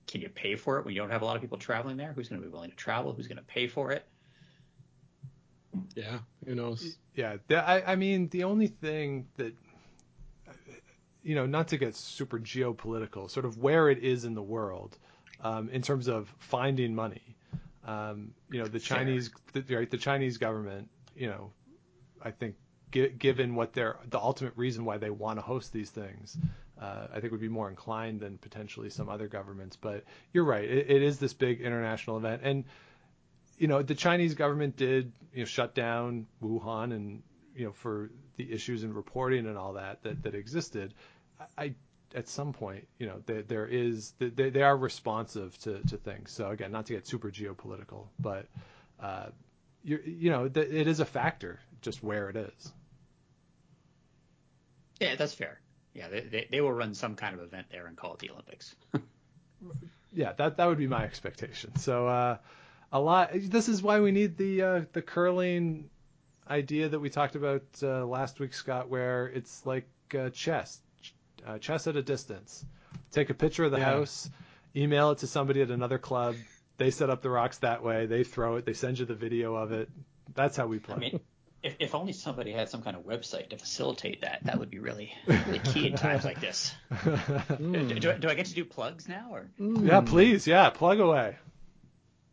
Can you pay for it when you don't have a lot of people traveling there? Who's going to be willing to travel? Who's going to pay for it? Yeah. Who knows? Yeah, I, I mean, the only thing that, you know, not to get super geopolitical, sort of where it is in the world, um, in terms of finding money. Um, you know, the Fair. Chinese, the, right, the Chinese government, you know, I think gi- given what their the ultimate reason why they want to host these things, uh, I think would be more inclined than potentially some other governments. But you're right, it, it is this big international event, and you know, the Chinese government did, you know, shut down Wuhan and, you know, for the issues in reporting and all that that, that existed. I, I at some point, you know, there, there is, they, they are responsive to, to things. So again, not to get super geopolitical, but, uh, you you know, th- it is a factor just where it is. Yeah, that's fair. Yeah, they, they, they will run some kind of event there and call it the Olympics. yeah, that that would be my expectation. So uh, a lot. This is why we need the uh, the curling idea that we talked about uh, last week, Scott, where it's like uh, chess, uh, chess at a distance. Take a picture of the Yeah. house, email it to somebody at another club. They set up the rocks that way. They throw it. They send you the video of it. That's how we play. I mean, if, if only somebody had some kind of website to facilitate that, that would be really, really key in times like this. Hmm. Do, do, do I get to do plugs now, or yeah, please. Yeah, plug away.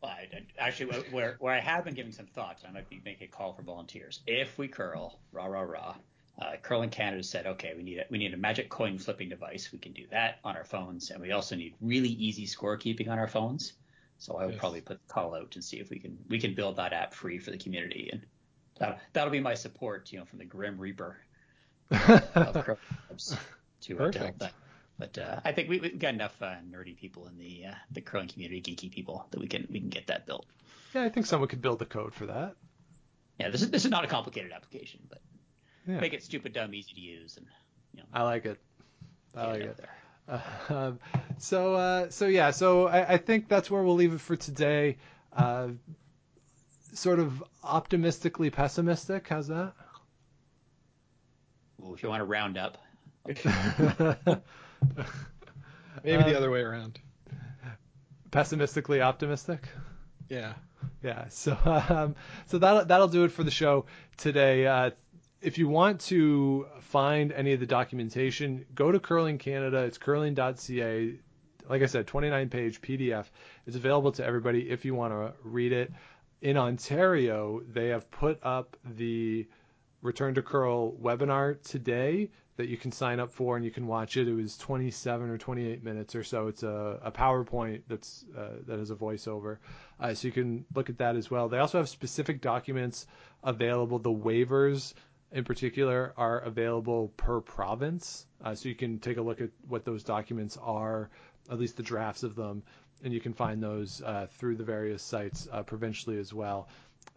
Well, I, I- actually, where where I have been giving some thoughts, I might be making a call for volunteers. If we curl, rah rah rah. Uh, Curling Canada said, okay, we need a we need a magic coin flipping device. We can do that on our phones, and we also need really easy scorekeeping on our phones. So I will Yes. probably put the call out and see if we can we can build that app free for the community, and that that'll be my support, you know, from the Grim Reaper of curling to, uh, to help that. But uh, I think we, we've got enough uh, nerdy people in the uh, the curling community, geeky people, that we can we can get that built. Yeah, I think someone could build the code for that. Yeah, this is this is not a complicated application, but Yeah. make it stupid, dumb, easy to use, and you know, I like it. I like it it. there. Um, so uh, so yeah, so I, I think that's where we'll leave it for today. Uh, sort of optimistically pessimistic. How's that? Well, if you want to round up, Maybe the Uh, other way around. Pessimistically optimistic. Yeah. Yeah. So um, so that'll that'll do it for the show today. If you want to find any of the documentation, go to Curling Canada. It's curling.ca. Like I said, 29 page PDF. It's available to everybody if you want to read it. In Ontario, they have put up the Return to Curl webinar today that you can sign up for and you can watch it. It was 27 or 28 minutes or so. It's a, a PowerPoint that's uh, that has a voiceover, uh, so you can look at that as well. They also have specific documents available. The waivers, in particular, are available per province, uh, so you can take a look at what those documents are, at least the drafts of them, and you can find those uh, through the various sites uh, provincially as well.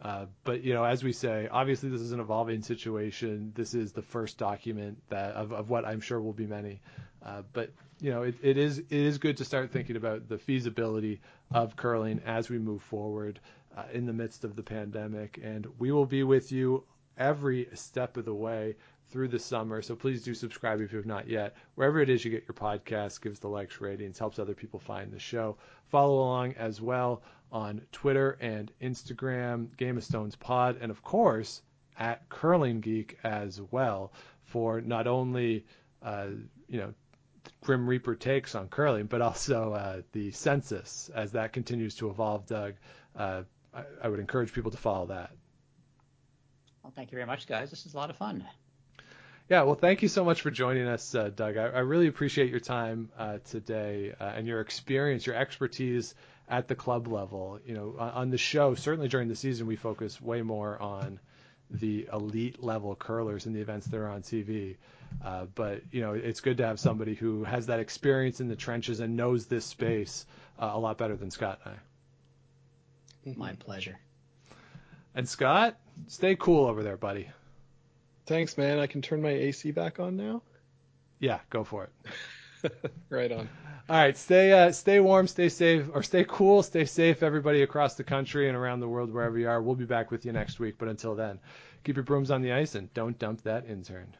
Uh, but you know, as we say, obviously this is an evolving situation. This is the first document that of, of what I'm sure will be many. Uh, but you know, it, it is it is good to start thinking about the feasibility of curling as we move forward uh, in the midst of the pandemic. And we will be with you every step of the way through the summer. So please do subscribe if you have not yet. Wherever it is you get your podcast, gives the likes, ratings, helps other people find the show. Follow along as well on Twitter and Instagram, Game of Stones Pod, and of course at Curling Geek as well for not only uh, you know Grim Reaper takes on curling, but also uh, the census as that continues to evolve. Doug, uh, I, I would encourage people to follow that. Well, thank you very much, guys. This is a lot of fun. Yeah, well, thank you so much for joining us, uh, Doug. I, I really appreciate your time uh, today uh, and your experience, your expertise at the club level. You know, on, on the show, certainly during the season, we focus way more on the elite level curlers and the events that are on TV. Uh, but you know, it's good to have somebody who has that experience in the trenches and knows this space uh, a lot better than Scott and I. My pleasure. And Scott, stay cool over there, buddy. Thanks, man. I can turn my AC back on now. Yeah, go for it. right on. All right, stay uh, stay warm, stay safe, or stay cool, stay safe, everybody across the country and around the world, wherever you are. We'll be back with you next week, but until then, keep your brooms on the ice and don't dump that in-turn.